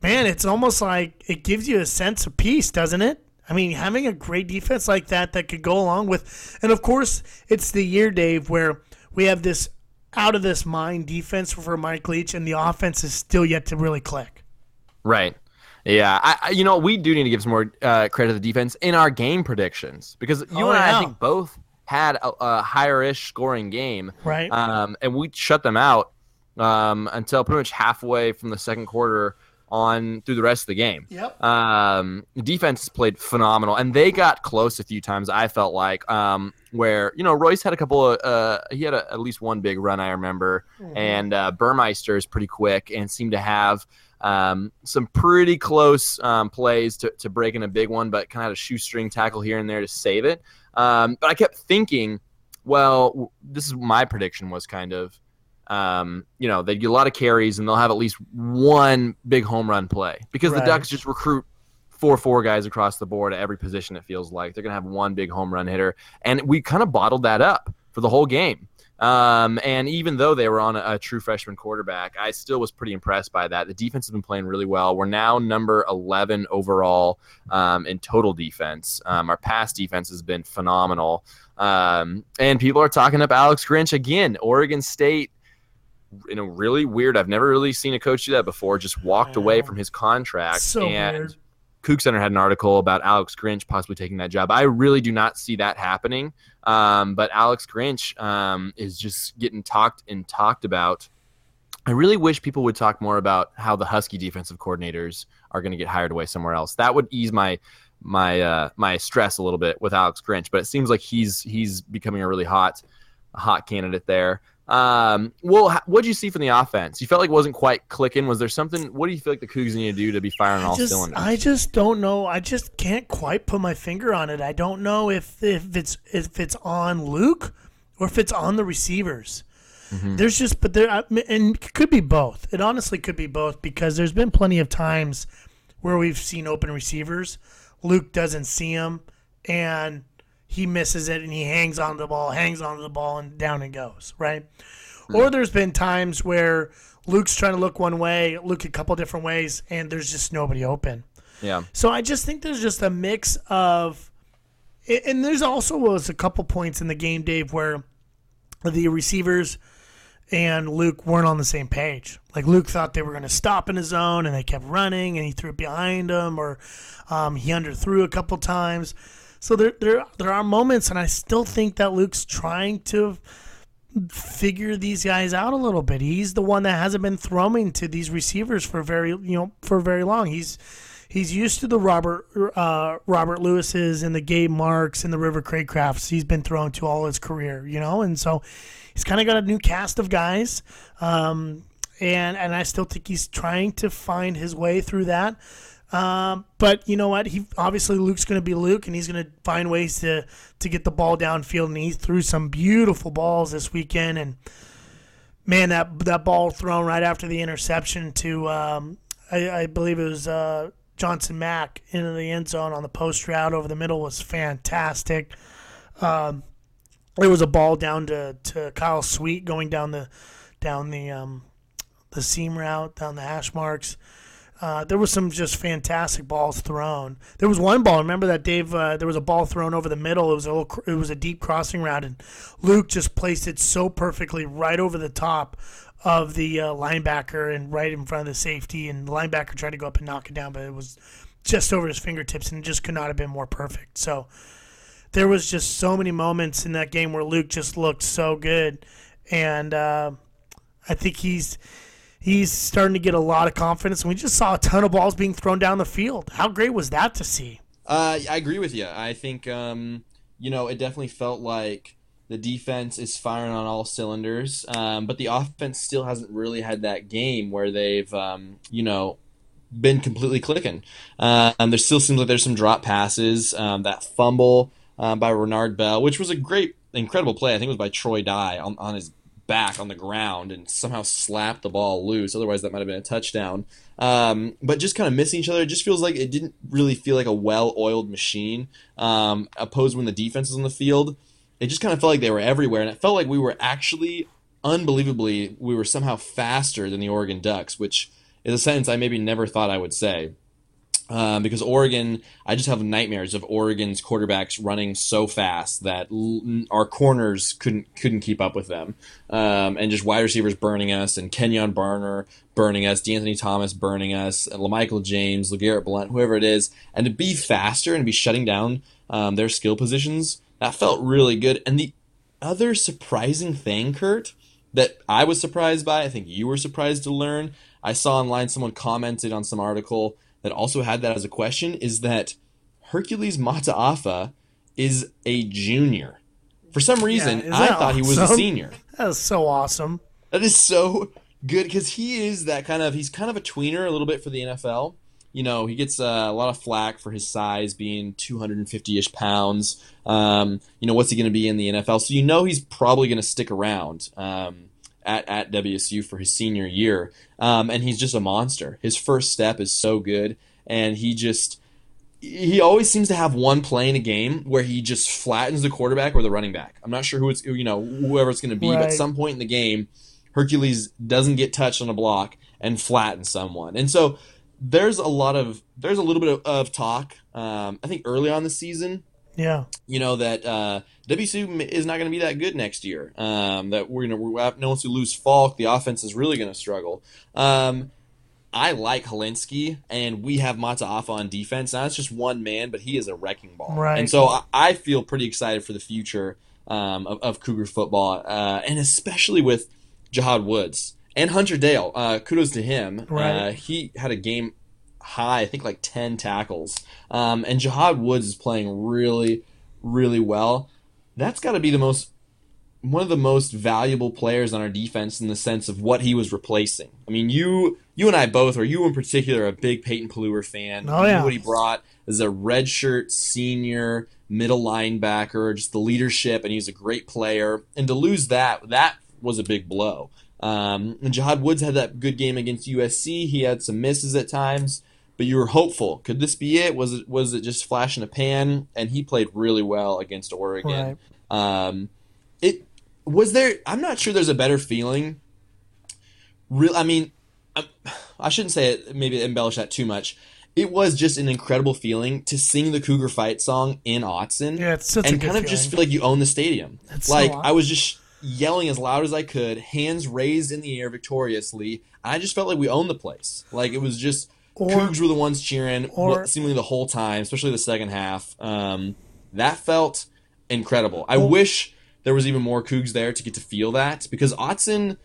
man, it's almost like it gives you a sense of peace, doesn't it? I mean, having a great defense like that that could go along with, and of course, it's the year, Dave, where we have this out of this mind defense for Mike Leach, and the offense is still yet to really click. Right. Yeah. I, I, you know, we do need to give some more uh, credit to the defense in our game predictions because you Oh, and I. I think both had a, a higher-ish scoring game, Right. um, and we shut them out um, until pretty much halfway from the second quarter on through the rest of the game. Yep. Um, defense played phenomenal, and they got close a few times. I felt like um, where you know Royce had a couple of uh, he had a, at least one big run I remember, and uh, Burmeister is pretty quick and seemed to have um, some pretty close um, plays to, to break in a big one, but kind of had a shoestring tackle here and there to save it. Um, but I kept thinking, well, this is my prediction was kind of um, you know, they get a lot of carries and they'll have at least one big home run play because Right. the Ducks just recruit four four guys across the board at every position. It feels like they're gonna have one big home run hitter, and we kind of bottled that up for the whole game. Um, and even though they were on a, a true freshman quarterback, I still was pretty impressed by that. The defense has been playing really well. We're now number 11 overall um, in total defense. Um, our pass defense has been phenomenal. Um, and people are talking up Alex Grinch again. Oregon State you know, really weird. I've never really seen a coach do that before. Just walked away from his contract. So and weird. CougCenter had an article about Alex Grinch possibly taking that job. I really do not see that happening. Um, but Alex Grinch um, is just getting talked and talked about. I really wish people would talk more about how the Husky defensive coordinators are going to get hired away somewhere else. That would ease my my uh, my stress a little bit with Alex Grinch. But it seems like he's he's becoming a really hot hot candidate there. Um, well, what did you see from the offense? You felt like it wasn't quite clicking. Was there something? What do you feel like the Cougs need to do to be firing all I just, cylinders? I just don't know. I just can't quite put my finger on it. I don't know if if it's if it's on Luke or if it's on the receivers. Mm-hmm. There's just, but there, and it could be both. It honestly could be both because there's been plenty of times where we've seen open receivers. Luke doesn't see them, and he misses it, and he hangs on to the ball, hangs on to the ball, and down it goes. Right. Or there's been times where Luke's trying to look one way, look a couple different ways, and there's just nobody open. yeah. So I just think there's just a mix of, and there's also was a couple points in the game, Dave, where the receivers and Luke weren't on the same page. Like Luke thought they were going to stop in his zone, and they kept running, and he threw it behind him, or um, he underthrew a couple times. So there, there, there are moments, and I still think that Luke's trying to figure these guys out a little bit. He's the one that hasn't been throwing to these receivers for very, you know, for very long. He's he's used to the Robert uh, Robert Lewis's and the Gabe Marks and the River Cracrafts. He's been thrown to all his career, you know, and so he's kind of got a new cast of guys. Um, and and I still think he's trying to find his way through that. Um, but you know what? He obviously Luke's going to be Luke, and he's going to find ways to to get the ball downfield. And he threw some beautiful balls this weekend. And man, that that ball thrown right after the interception to um, I, I believe it was uh, Johnson Mack into the end zone on the post route over the middle was fantastic. Um, there was a ball down to, to Kyle Sweet going down the down the um, the seam route down the hash marks. Uh, there was some just fantastic balls thrown. There was one ball. Remember that Dave? Uh, there was a ball thrown over the middle. It was a little, it was a deep crossing route, and Luke just placed it so perfectly right over the top of the uh, linebacker and right in front of the safety. And the linebacker tried to go up and knock it down, but it was just over his fingertips, and it just could not have been more perfect. So there was just so many moments in that game where Luke just looked so good, and uh, I think he's he's starting to get a lot of confidence. And we just saw a ton of balls being thrown down the field. How great was that to see? Uh, I agree with you. I think um, you know it definitely felt like the defense is firing on all cylinders, um, but the offense still hasn't really had that game where they've um, you know been completely clicking. Um, there still seems like there's some drop passes. Um, that fumble um, by Renard Bell, which was a great, incredible play. I think it was by Troy Dye on, on his back on the ground and somehow slapped the ball loose. Otherwise, that might have been a touchdown. Um, but just kind of missing each other. It just feels like it didn't really feel like a well-oiled machine. Um, opposed when the defense was on the field, it just kind of felt like they were everywhere, and it felt like we were actually unbelievably we were somehow faster than the Oregon Ducks, which is a sentence I maybe never thought I would say. Um, because Oregon, I just have nightmares of Oregon's quarterbacks running so fast that l- our corners couldn't couldn't keep up with them, um, and just wide receivers burning us, and Kenjon Barner burning us, De'Anthony Thomas burning us, and LaMichael James, LeGarrette Blount, whoever it is, and to be faster and be shutting down um, their skill positions That felt really good. And the other surprising thing, Kurt, that I was surprised by, I think you were surprised to learn. I saw online someone commented on some article that also had that as a question is that Hercules Mataafa is a junior. For some reason, is I thought he was a senior. That is so awesome. That is so good because he is that kind of he's kind of a tweener a little bit for the NFL. You know, he gets uh, a lot of flack for his size being 250-ish pounds. Um, you know, what's he going to be in the NFL? So you know he's probably going to stick around um, at at WSU for his senior year, um, and he's just a monster. His first step is so good, and he just he always seems to have one play in a game where he just flattens the quarterback or the running back. I'm not sure who it's you know whoever it's going to be, but at some point in the game, Hercules doesn't get touched on a block and flattens someone, and so there's a lot of there's a little bit of, of talk. Um, I think early on the season, Yeah. you know that uh, WSU is not going to be that good next year. Um, that we're going to no once we lose Falk, the offense is really going to struggle. Um, I like Hilinski, and we have Mataafa on defense. Now it's just one man, but he is a wrecking ball. Right. And so I, I feel pretty excited for the future um, of, of Cougar football, uh, and especially with Jahad Woods and Hunter Dale. Uh, kudos to him. Right. Uh, he had a game high, I think like 10 tackles. Um, and Jahad Woods is playing really, really well. That's got to be the most one of the most valuable players on our defense in the sense of what he was replacing. I mean, you you and I both, or you in particular, a big Peyton Pelluer fan. Oh, yeah. what he brought as a redshirt senior middle linebacker, just the leadership, and he's a great player. And to lose that, that was a big blow. Um, and Jahad Woods had that good game against USC. He had some misses at times, but you were hopeful. Could this be it? Was it was it just flash in a pan? And he played really well against Oregon. Right. Um, it was there. I'm not sure there's a better feeling. Real, I mean, I, I shouldn't say it. Maybe embellish that too much. It was just an incredible feeling to sing the Cougar Fight song in Autzen Yeah, it's such a and good kind of just feel like you own the stadium. That's so like awesome. I was just yelling as loud as I could, hands raised in the air victoriously. I just felt like we owned the place. Like it was just Or- Cougs were the ones cheering or- seemingly the whole time, especially the second half. Um, that felt incredible. I Well- wish there was even more Cougs there to get to feel that because Autzen,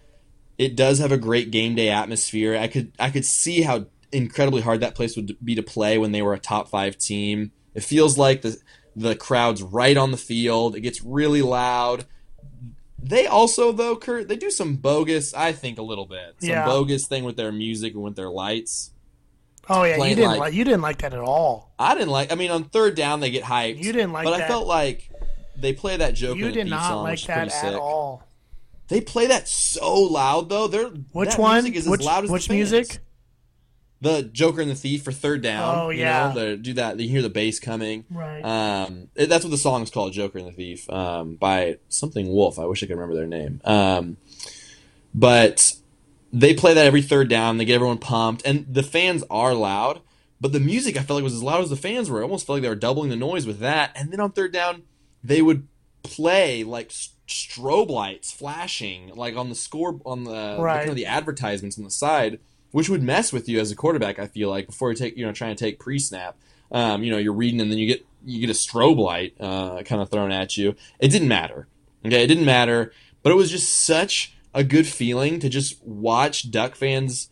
it does have a great game day atmosphere. I could I could see how incredibly hard that place would be to play when they were a top five team. It feels like the the crowd's right on the field. It gets really loud. They also, though, Kurt, they do some bogus. I think a little bit some Yeah. bogus thing with their music and with their lights. Oh yeah, you didn't like- like, you didn't like that at all. I didn't like. I mean, on third down they get hyped. You didn't like but that. I felt like they play that joke. You did not song, like that at all. They play that so loud though. They're Which one? Music is which as loud as which the music? The Joker and the Thief for third down. Oh, you yeah. know, they do that. You hear the bass coming. Right. Um, that's what the song is called, Joker and the Thief, um, by something Wolf. I wish I could remember their name. Um, but they play that every third down. They get everyone pumped, and the fans are loud. But the music, I felt like was as loud as the fans were. I almost felt like they were doubling the noise with that. And then on third down, they would play like strobe lights flashing, like on the score on the, Right. kind of the advertisements on the side, which would mess with you as a quarterback. I feel like before you take you know trying to take pre snap, um, you know you're reading and then you get you get a strobe light uh, kind of thrown at you. It didn't matter. Okay, it didn't matter, but it was just such a good feeling to just watch Duck fans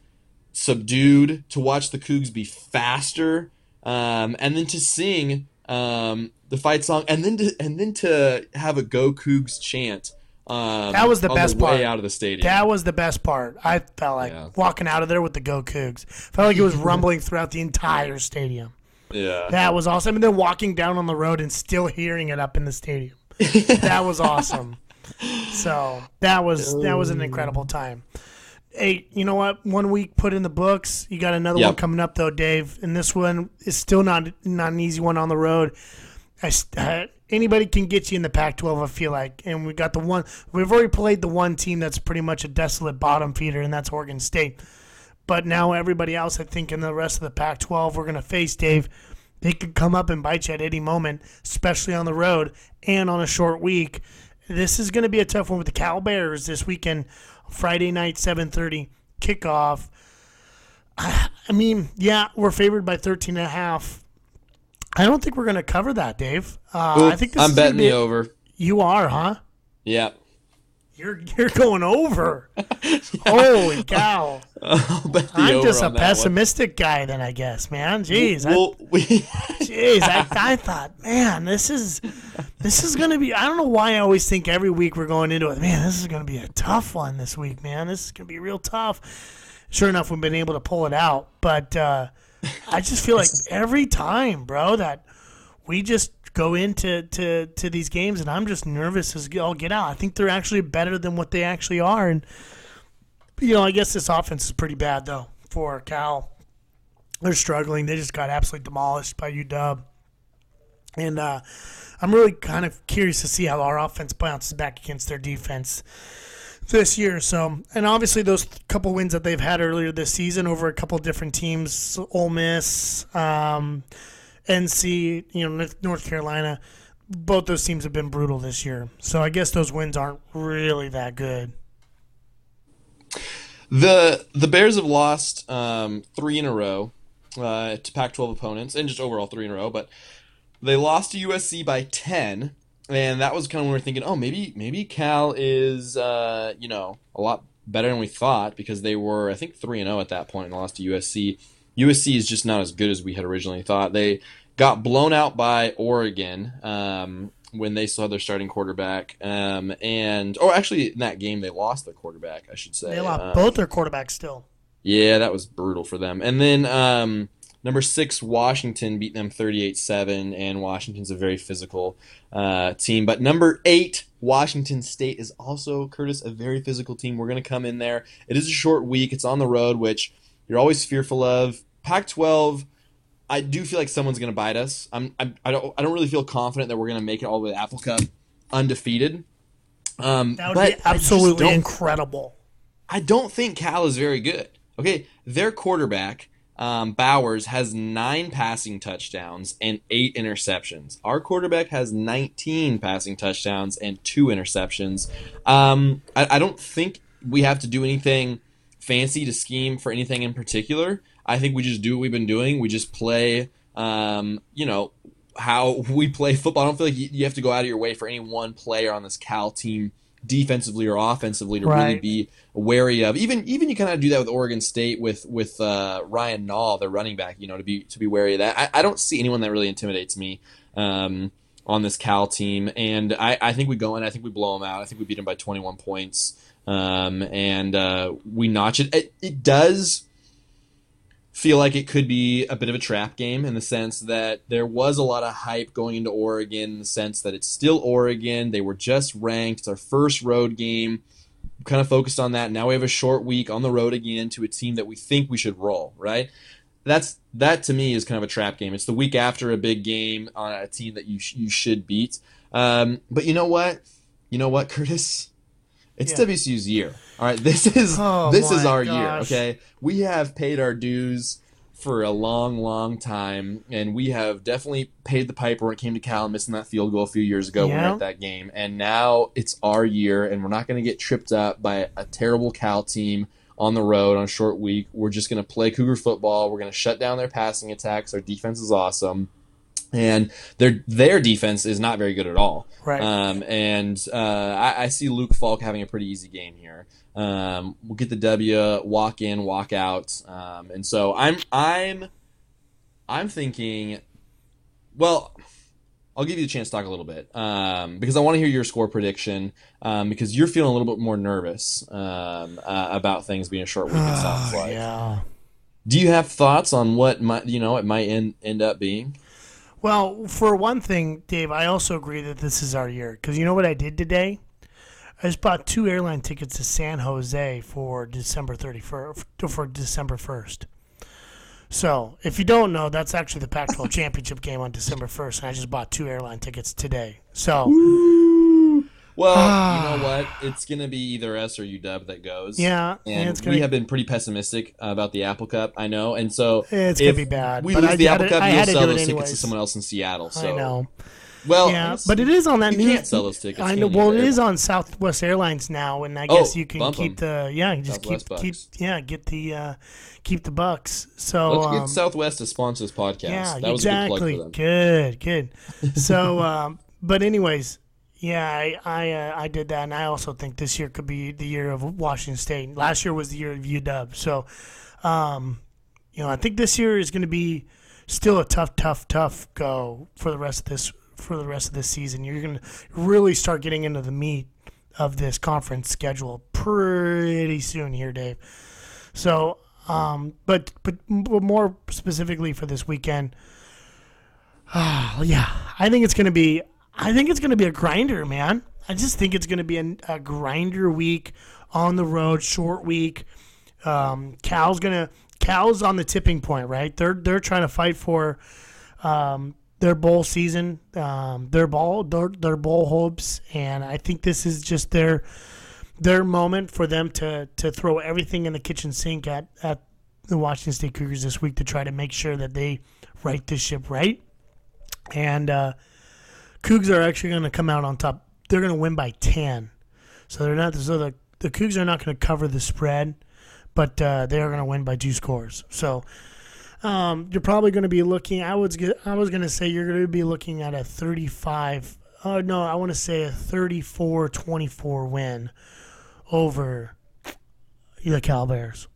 subdued, to watch the Cougs be faster, um, and then to sing um, the fight song, and then to and then to have a "Go Cougs" chant. Um, That was the best way part. out of the stadium. That was the best part. I felt like Yeah. walking out of there with the Go Cougs. Felt like it was rumbling throughout the entire stadium. yeah, That was awesome. And then walking down on the road and still hearing it up in the stadium. that was awesome. So that was that was an incredible time. Hey, you know what? One week put in the books. You got another one coming up though, Dave. And this one is still not not an easy one on the road. I, st- uh, anybody can get you in the Pac-12. I feel like, and we got the one. We've already played the one team that's pretty much a desolate bottom feeder, and that's Oregon State. But now everybody else, I think, in the rest of the Pac-12, we're going to face Dave. They could come up and bite you at any moment, especially on the road and on a short week. This is going to be a tough one with the Cal Bears this weekend, Friday night, 7:30 kickoff. I, I mean, yeah, we're favored by 13 and a half. I don't think we're going to cover that, Dave. Uh, Oop, I think this I'm is betting be, the over. You are, huh? Yeah. You're you're going over. Holy cow! I'll bet the I'm just a that one. pessimistic guy, then I guess, man. Jeez, I, we, jeez, I, I thought, man, this is this is gonna be. I don't know why I always think every week we're going into it. Man, this is gonna be a tough one this week, man. This is gonna be real tough. Sure enough, we've been able to pull it out, but uh, I just feel like every time, bro, that we just go into to, to these games and I'm just nervous as all get out. I think they're actually better than what they actually are, and you know, I guess this offense is pretty bad though for Cal. They're struggling. They just got absolutely demolished by UW. And uh, I'm really kind of curious to see how our offense bounces back against their defense this year. So, and obviously those couple wins that they've had earlier this season over a couple different teams, Ole Miss, um, NC, you know, North- Carolina, both those teams have been brutal this year. So I guess those wins aren't really that good. the the Bears have lost um, three in a row uh, to Pac-12 opponents, and just overall three in a row. But they lost to USC by ten, and that was kind of when we were thinking, oh, maybe maybe Cal is uh, you know a lot better than we thought because they were I think three and zero at that point and lost to USC. USC is just not as good as we had originally thought. They got blown out by Oregon um, when they still had their starting quarterback, um, and or actually in that game they lost their quarterback, I should say. They lost Um, both their quarterbacks still. yeah, that was brutal for them. And then um, number six, Washington beat them 38 7, and Washington's a very physical uh, team. But number eight, Washington State is also, Curtis, a very physical team. We're going to come in there. It is a short week, it's on the road, which you're always fearful of. Pac 12. I do feel like someone's going to bite us. I'm, I'm, I don't. I don't really feel confident that we're going to make it all the way to Apple Cup undefeated. Um, That would but be absolutely incredible. I don't think Cal is very good. Okay, their quarterback um, Bowers has nine passing touchdowns and eight interceptions. Our quarterback has 19 passing touchdowns and two interceptions. Um, I, I don't think we have to do anything fancy to scheme for anything in particular. I think we just do what we've been doing. We just play, um, you know, how we play football. I don't feel like you, you have to go out of your way for any one player on this Cal team defensively or offensively to really be wary of. Even even you kind of do that with Oregon State with with uh, Ryan Nall, their running back. You know, to be to be wary of that. I, I don't see anyone that really intimidates me um, on this Cal team, and I, I think we go in. I think we blow them out. I think we beat them by 21 points, um, and uh, we notch it. it. It does feel like it could be a bit of a trap game in the sense that there was a lot of hype going into Oregon in the sense that it's still Oregon. They were just ranked. It's our first road game. Kind of focused on that. Now we have a short week on the road again to a team that we think we should roll, right? That's that to me is kind of a trap game. It's the week after a big game on a team that you sh- you should beat. Um, but you know what? You know what, Curtis? It's Yeah. WSU's year. All right, this is Oh, this is our year. Okay, we have paid our dues for a long, long time, and we have definitely paid the piper when it came to Cal missing that field goal a few years ago when we Yeah. were at that game. And now it's our year, and we're not going to get tripped up by a terrible Cal team on the road on a short week. We're just going to play Cougar football. We're going to shut down their passing attacks. Our defense is awesome. And their their defense is not very good at all. Right. Um, and uh, I, I see Luke Falk having a pretty easy game here. Um, we'll get the W, walk in, walk out, um, and so I'm I'm I'm thinking. Well, I'll give you a chance to talk a little bit um, because I want to hear your score prediction um, because you're feeling a little bit more nervous um, uh, about things being a short week. It sounds Oh, like. yeah. Do you have thoughts on what might you know it might end end up being? Well, for one thing, Dave, I also agree that this is our year because you know what I did today? I just bought two airline tickets to San Jose for December thirty first for December first. So, if you don't know, that's actually the Pac-12 championship game on December first, and I just bought two airline tickets today. So, Well, you know what? It's gonna be either us or UW that goes. yeah, and gonna we have been pretty pessimistic about the Apple Cup. I know, and so it's gonna be bad. we but lose I the Apple to- Cup, you'll had to sell those tickets to someone else in Seattle. So I know. Well, yeah, but it is on that you new. can't sell those tickets. I know. Well, it on Southwest Airlines now, and I Oh, guess you can keep keep 'em. the yeah, just keep Southwest keep bucks. yeah, get the uh, keep the bucks. So Let's um, get Southwest to sponsor this podcast. yeah, that was exactly. a good them. Good, good. So, um, but anyways, yeah, I I, uh, I did that, and I also think this year could be the year of Washington State. Last year was the year of UW. So, um, you know, I think this year is going to be still a tough, tough, tough go for the rest of this for the rest of this season. You're going to really start getting into the meat of this conference schedule pretty soon here, Dave. So, um, but but more specifically for this weekend, yeah, I think it's going to be. I think it's going to be a grinder, man. I just think it's going to be a, a grinder week on the road, short week. Um, Cal's gonna Cal's on the tipping point, right? They're they're trying to fight for um, their bowl season, um, their ball, their, their bowl hopes, and I think this is just their their moment for them to to throw everything in the kitchen sink at at the Washington State Cougars this week to try to make sure that they right this ship right. And uh, Cougs are actually going to come out on top. They're going to win by ten, so they're not. So the the Cougs are not going to cover the spread, but uh, they are going to win by two scores. So um, you're probably going to be looking. I was I was going to say you're going to be looking at a 35. Oh no, I want to say a 34-24 win over the Cal Bears.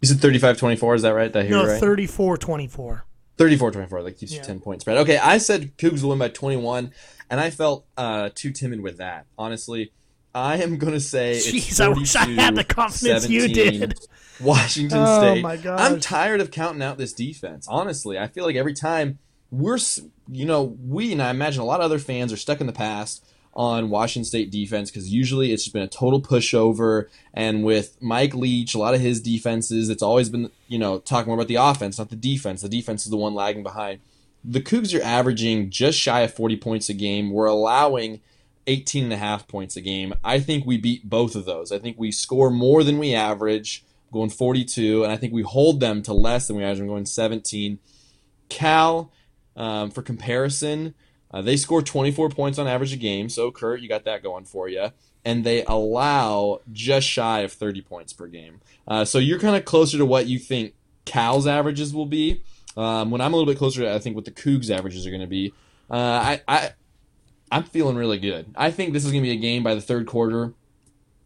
You said 35-24, is that right? Did I hear No, right? 34-24. 34-24, like keeps you 10 point spread. Okay, I said Cougs will win by 21, and I felt uh, too timid with that. Honestly, I am going to say it's Jeez, I wish I had the confidence you did. Washington State. Oh, State. my gosh. I'm tired of counting out this defense. Honestly, I feel like every time we're, you know, we and I imagine a lot of other fans are stuck in the past on Washington State defense because usually it's just been a total pushover. And with Mike Leach, a lot of his defenses, it's always been, you know, talking more about the offense, not the defense. The defense is the one lagging behind. The Cougs are averaging just shy of 40 points a game. We're allowing 18 and a half points a game. I think we beat both of those. I think we score more than we average, going 42, and I think we hold them to less than we average, going 17. Cal, um, for comparison, uh, they score 24 points on average a game. So, Kurt, you got that going for you. And they allow just shy of 30 points per game. Uh, so you're kind of closer to what you think Cal's averages will be. Um, when I'm a little bit closer to, I think, what the Cougs averages are going to be. Uh, I, I, I'm feeling really good. I think this is going to be a game by the third quarter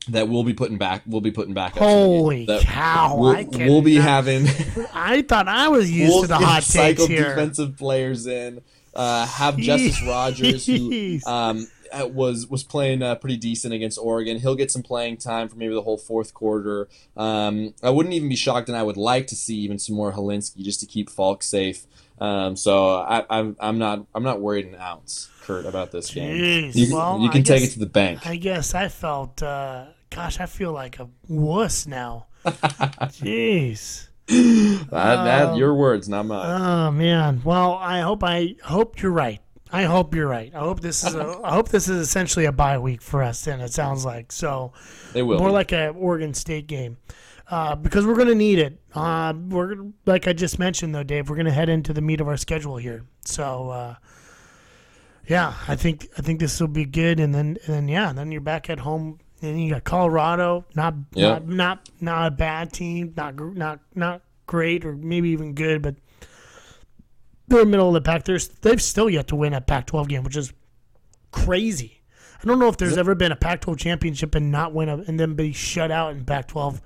that we'll be putting back. We'll be putting back. up to the game. Holy cow! We'll, we'll be having. I thought I was used we'll to the hot takes here. defensive players in. Uh, have Justice Rogers, who um, uh, was was playing uh, pretty decent against Oregon. He'll get some playing time for maybe the whole fourth quarter. Um, I wouldn't even be shocked, and I would like to see even some more Hilinski just to keep Falk safe. Um, so I, I'm I'm not I'm not worried an ounce, Kurt, about this game. You, Well, you I can take guess- it to the bank. I guess I felt. Uh, gosh, I feel like a wuss now. Jeez. That, that your words, not mine. Oh man. Well, I hope I hope you're right. I hope you're right. I hope this is a I hope this is essentially a bye week for us. And it sounds like so they will. more be. like a Oregon State game. Uh, because we're going to need it. Uh, we're like I just mentioned though, Dave. We're going to head into the meat of our schedule here. So, uh, yeah, I think I think this will be good. And then and then yeah, then you're back at home. And you got Colorado, not not not not a bad team, not not not great or maybe even good, but they're middle of the pack. They're, they've still yet to win a Pac-12 game, which is crazy. I don't know if there's ever been a Pac-12 championship and not win a, and then be shut out in Pac-12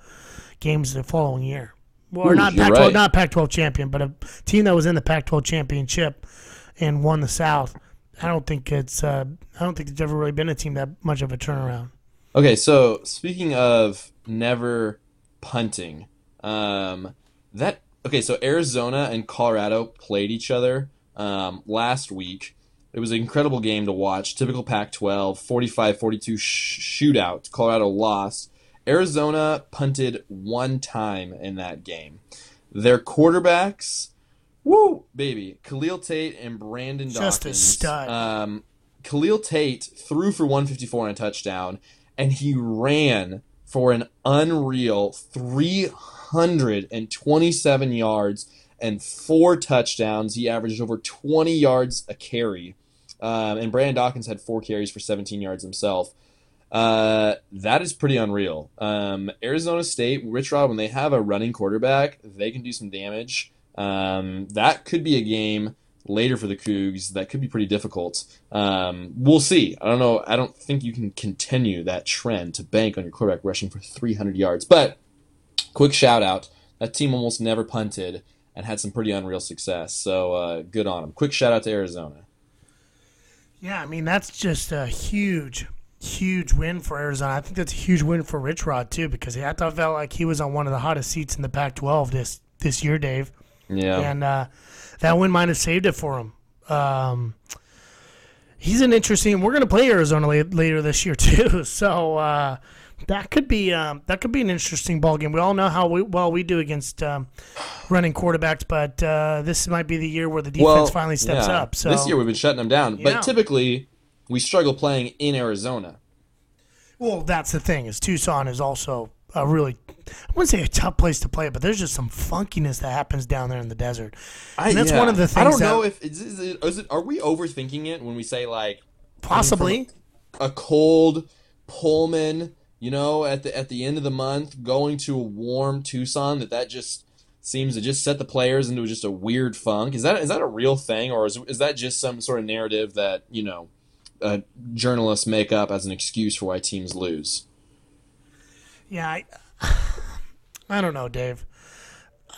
games the following year. Well, or Ooh, not Pac-12, right. not Pac-12 champion, but a team that was in the Pac-12 championship and won the South. I don't think it's. Uh, I don't think there's ever really been a team that much of a turnaround. Okay, so speaking of never punting, um, that okay, so Arizona and Colorado played each other um, last week. It was an incredible game to watch. Typical Pac-12, 45-42 sh- shootout. Colorado lost. Arizona punted one time in that game. Their quarterbacks, woo, baby, Khalil Tate and Brandon Just a Dawkins. stud. Um, Khalil Tate threw for 154 and a touchdown, and he ran for an unreal 327 yards and four touchdowns. He averaged over 20 yards a carry. um, and Brandon Dawkins had four carries for 17 yards himself. Uh, that is pretty unreal. Um, Arizona State, Rich Rod, when they have a running quarterback, they can do some damage. Um, that could be a game later for the Cougs that could be pretty difficult. Um, we'll see. I don't know. I don't think you can continue that trend to bank on your quarterback rushing for 300 yards. But quick shout out that team almost never punted and had some pretty unreal success. So uh, good on them. Quick shout out to Arizona. Yeah, I mean that's just a huge, huge win for Arizona. I think that's a huge win for Rich Rod too, because I thought felt like he was on one of the hottest seats in the Pac-12 this this year, Dave. Yeah. and uh, that win might have saved it for him. Um, he's an interesting. We're going to play Arizona la- later this year too, so uh, that could be um, that could be an interesting ball game. We all know how we, well we do against um, running quarterbacks, but uh, this might be the year where the defense finally steps yeah. up. So this year we've been shutting them down, Yeah. but typically we struggle playing in Arizona. well, that's the thing is Tucson is also a really I wouldn't say a tough place to play, it, but there's just some funkiness that happens down there in the desert. I, And that's yeah. one of the things. I don't know if is, is, it, is it. Are we overthinking it when we say like Possibly. a cold Pullman, you know, at the at the end of the month, going to a warm Tucson? That that just seems to just set the players into just a weird funk. Is that is that a real thing, or is is that just some sort of narrative that you know uh, journalists make up as an excuse for why teams lose? Yeah, I, I don't know, Dave.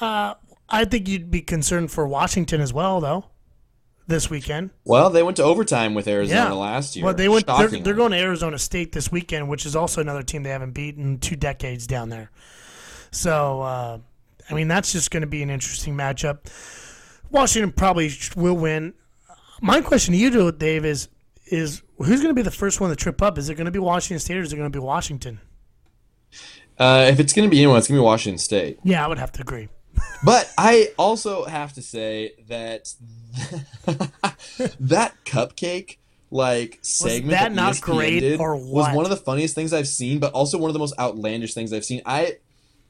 Uh, I think you'd be concerned for Washington as well, though, this weekend. Well, they went to overtime with Arizona Yeah. last year. Well, they went. They're, they're going to Arizona State this weekend, which is also another team they haven't beaten in two decades down there. So, uh, I mean, that's just going to be an interesting matchup. Washington probably will win. My question to you, though, Dave, is is who's going to be the first one to trip up? Is it going to be Washington State or is it going to be Washington? Uh, if it's going to be anyone, it's going to be Washington State. Yeah, I would have to agree. But I also have to say that that cupcake like segment that that, not ESPN great did or was one of the funniest things I've seen, but also one of the most outlandish things I've seen. I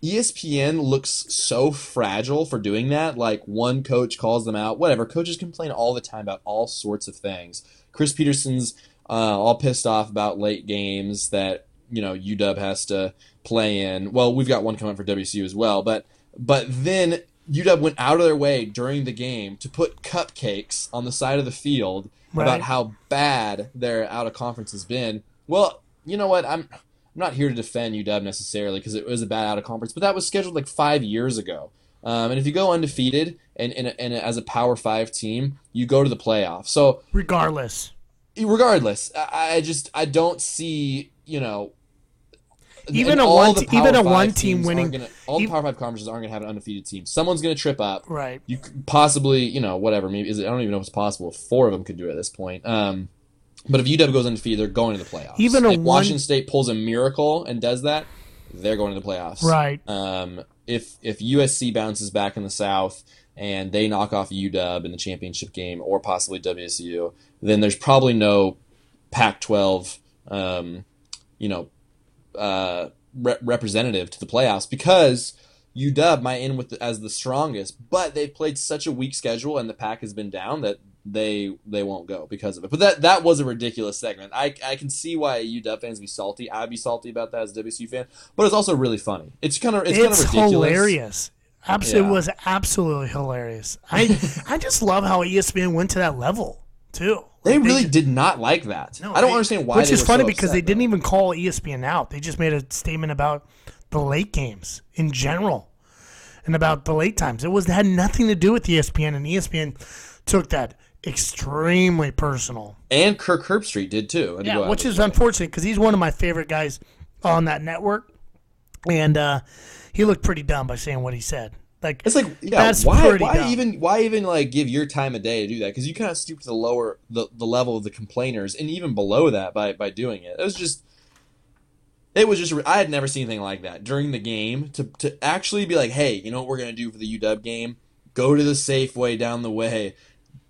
ESPN looks so fragile for doing that. Like one coach calls them out, whatever. Coaches complain all the time about all sorts of things. Chris Petersen's uh, all pissed off about late games that you know UW has to play in. Well, we've got one coming for WCU as well, but but then UW went out of their way during the game to put cupcakes on the side of the field Right. about how bad their out of conference has been. Well, you know what? I'm I'm not here to defend UW necessarily because it was a bad out of conference, but that was scheduled like five years ago. Um, and if you go undefeated and, and, and as a Power Five team, you go to the playoffs. So Regardless, regardless, I, I just I don't see you know. Even a one te- even a one team winning- Gonna, all the Power Five conferences aren't going to have an undefeated team. Someone's going to trip up. right? You possibly, you know, whatever. Maybe is it, I don't even know if it's possible. If four of them could do it at this point. Um, but if UW goes undefeated, they're going to the playoffs. Even a if one- Washington State pulls a miracle and does that, they're going to the playoffs. Right. Um, if if USC bounces back in the South and they knock off UW in the championship game or possibly WSU, then there's probably no Pac-12, um, you know, uh, re- representative to the playoffs because UW might end with the, as the strongest, but they've played such a weak schedule and the pack has been down that they they won't go because of it. But that that was a ridiculous segment. I I can see why UW fans be salty. I'd be salty about that as a WSU fan, but it's also really funny. It's kind of it's, kind of ridiculous. It's hilarious. Absolutely, Yeah. it was absolutely hilarious. I I just love how ESPN went to that level too. They Like, really ju- did not like that. no, I don't they- understand why. Which they is funny so because upset, they though. didn't even call ESPN out. They just made a statement about the late games in general and about the late times. It was had nothing to do with ESPN, and ESPN took that extremely personal. And Kirk Herbstreit did too. Yeah, which is unfortunate because he's one of my favorite guys on that network, and uh, he looked pretty dumb by saying what he said. Like It's like, yeah, That's why, pretty why dumb. even, why even like give your time of day to do that? Because you kind of stoop to the lower, the, the level of the complainers, and even below that by by doing it. It was just, it was just, I had never seen anything like that during the game to to actually be like, hey, you know what we're gonna do for the UW game? Go to the Safeway down the way,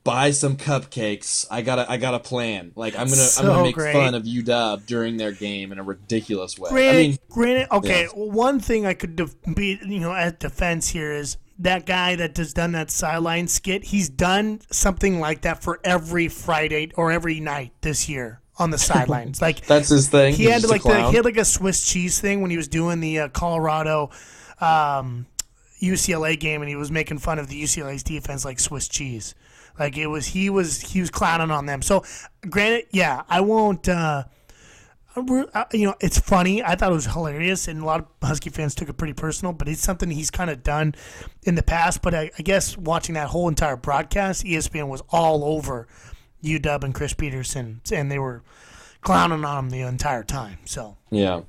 buy some cupcakes. I got to I got a plan. Like I'm gonna I'm gonna make great. fun of UW during their game in a ridiculous way. Granted, I mean, granted, okay. yeah. One thing I could def- be, you know, at defense here is that guy that has done that sideline skit, he's done something like that for every Friday or every night this year on the sidelines. Like That's his thing. he He's had like the he had like a Swiss cheese thing when he was doing the uh, Colorado um, UCLA game, and he was making fun of the UCLA's defense like Swiss cheese. Like it was, he was he was clowning on them. So, granted, yeah, I won't. Uh, uh, you know, it's funny. I thought it was hilarious, and a lot of Husky fans took it pretty personal. But it's something he's kind of done in the past. But I, I guess watching that whole entire broadcast, ESPN was all over UW and Chris Petersen, and they were clowning on him the entire time. So Yeah.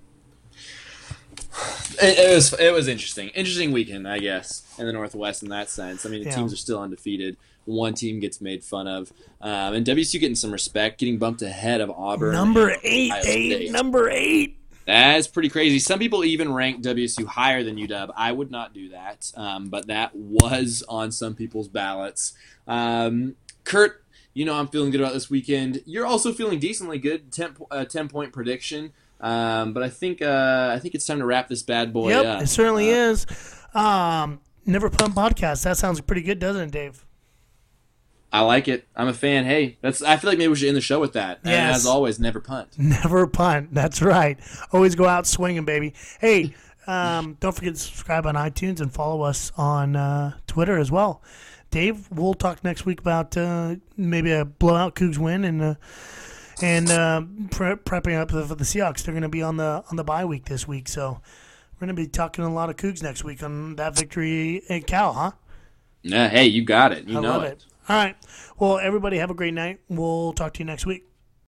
It, it was it was interesting. Interesting weekend, I guess, in the Northwest in that sense. I mean, the Yeah. teams are still undefeated. One team gets made fun of, um, and WSU getting some respect, getting bumped ahead of Auburn. number eight, eight, number eight. That's pretty crazy. Some people even rank WSU higher than UW. I would not do that, um, but that was on some people's ballots. Um, Kurt, you know I'm feeling good about this weekend. You're also feeling decently good. 10, uh, 10 point prediction. Um, but I think uh, I think it's time to wrap this bad boy Yep, up. it certainly Uh, is. Um, Never Punt Podcast. That sounds pretty good, doesn't it, Dave? I like it. I'm a fan. Hey, that's. I feel like maybe we should end the show with that. And as always, never punt. Never punt. That's right. Always go out swinging, baby. Hey, um, don't forget to subscribe on iTunes and follow us on uh, Twitter as well. Dave, we'll talk next week about uh, maybe a blowout Cougs win and uh, and uh, pre- prepping up for the Seahawks. They're going to be on the on the bye week this week, so we're going to be talking a lot of Cougs next week on that victory at Cal, huh? Yeah. Hey, you got it. You I know love it. All right. Well, everybody have a great night. We'll talk to you next week.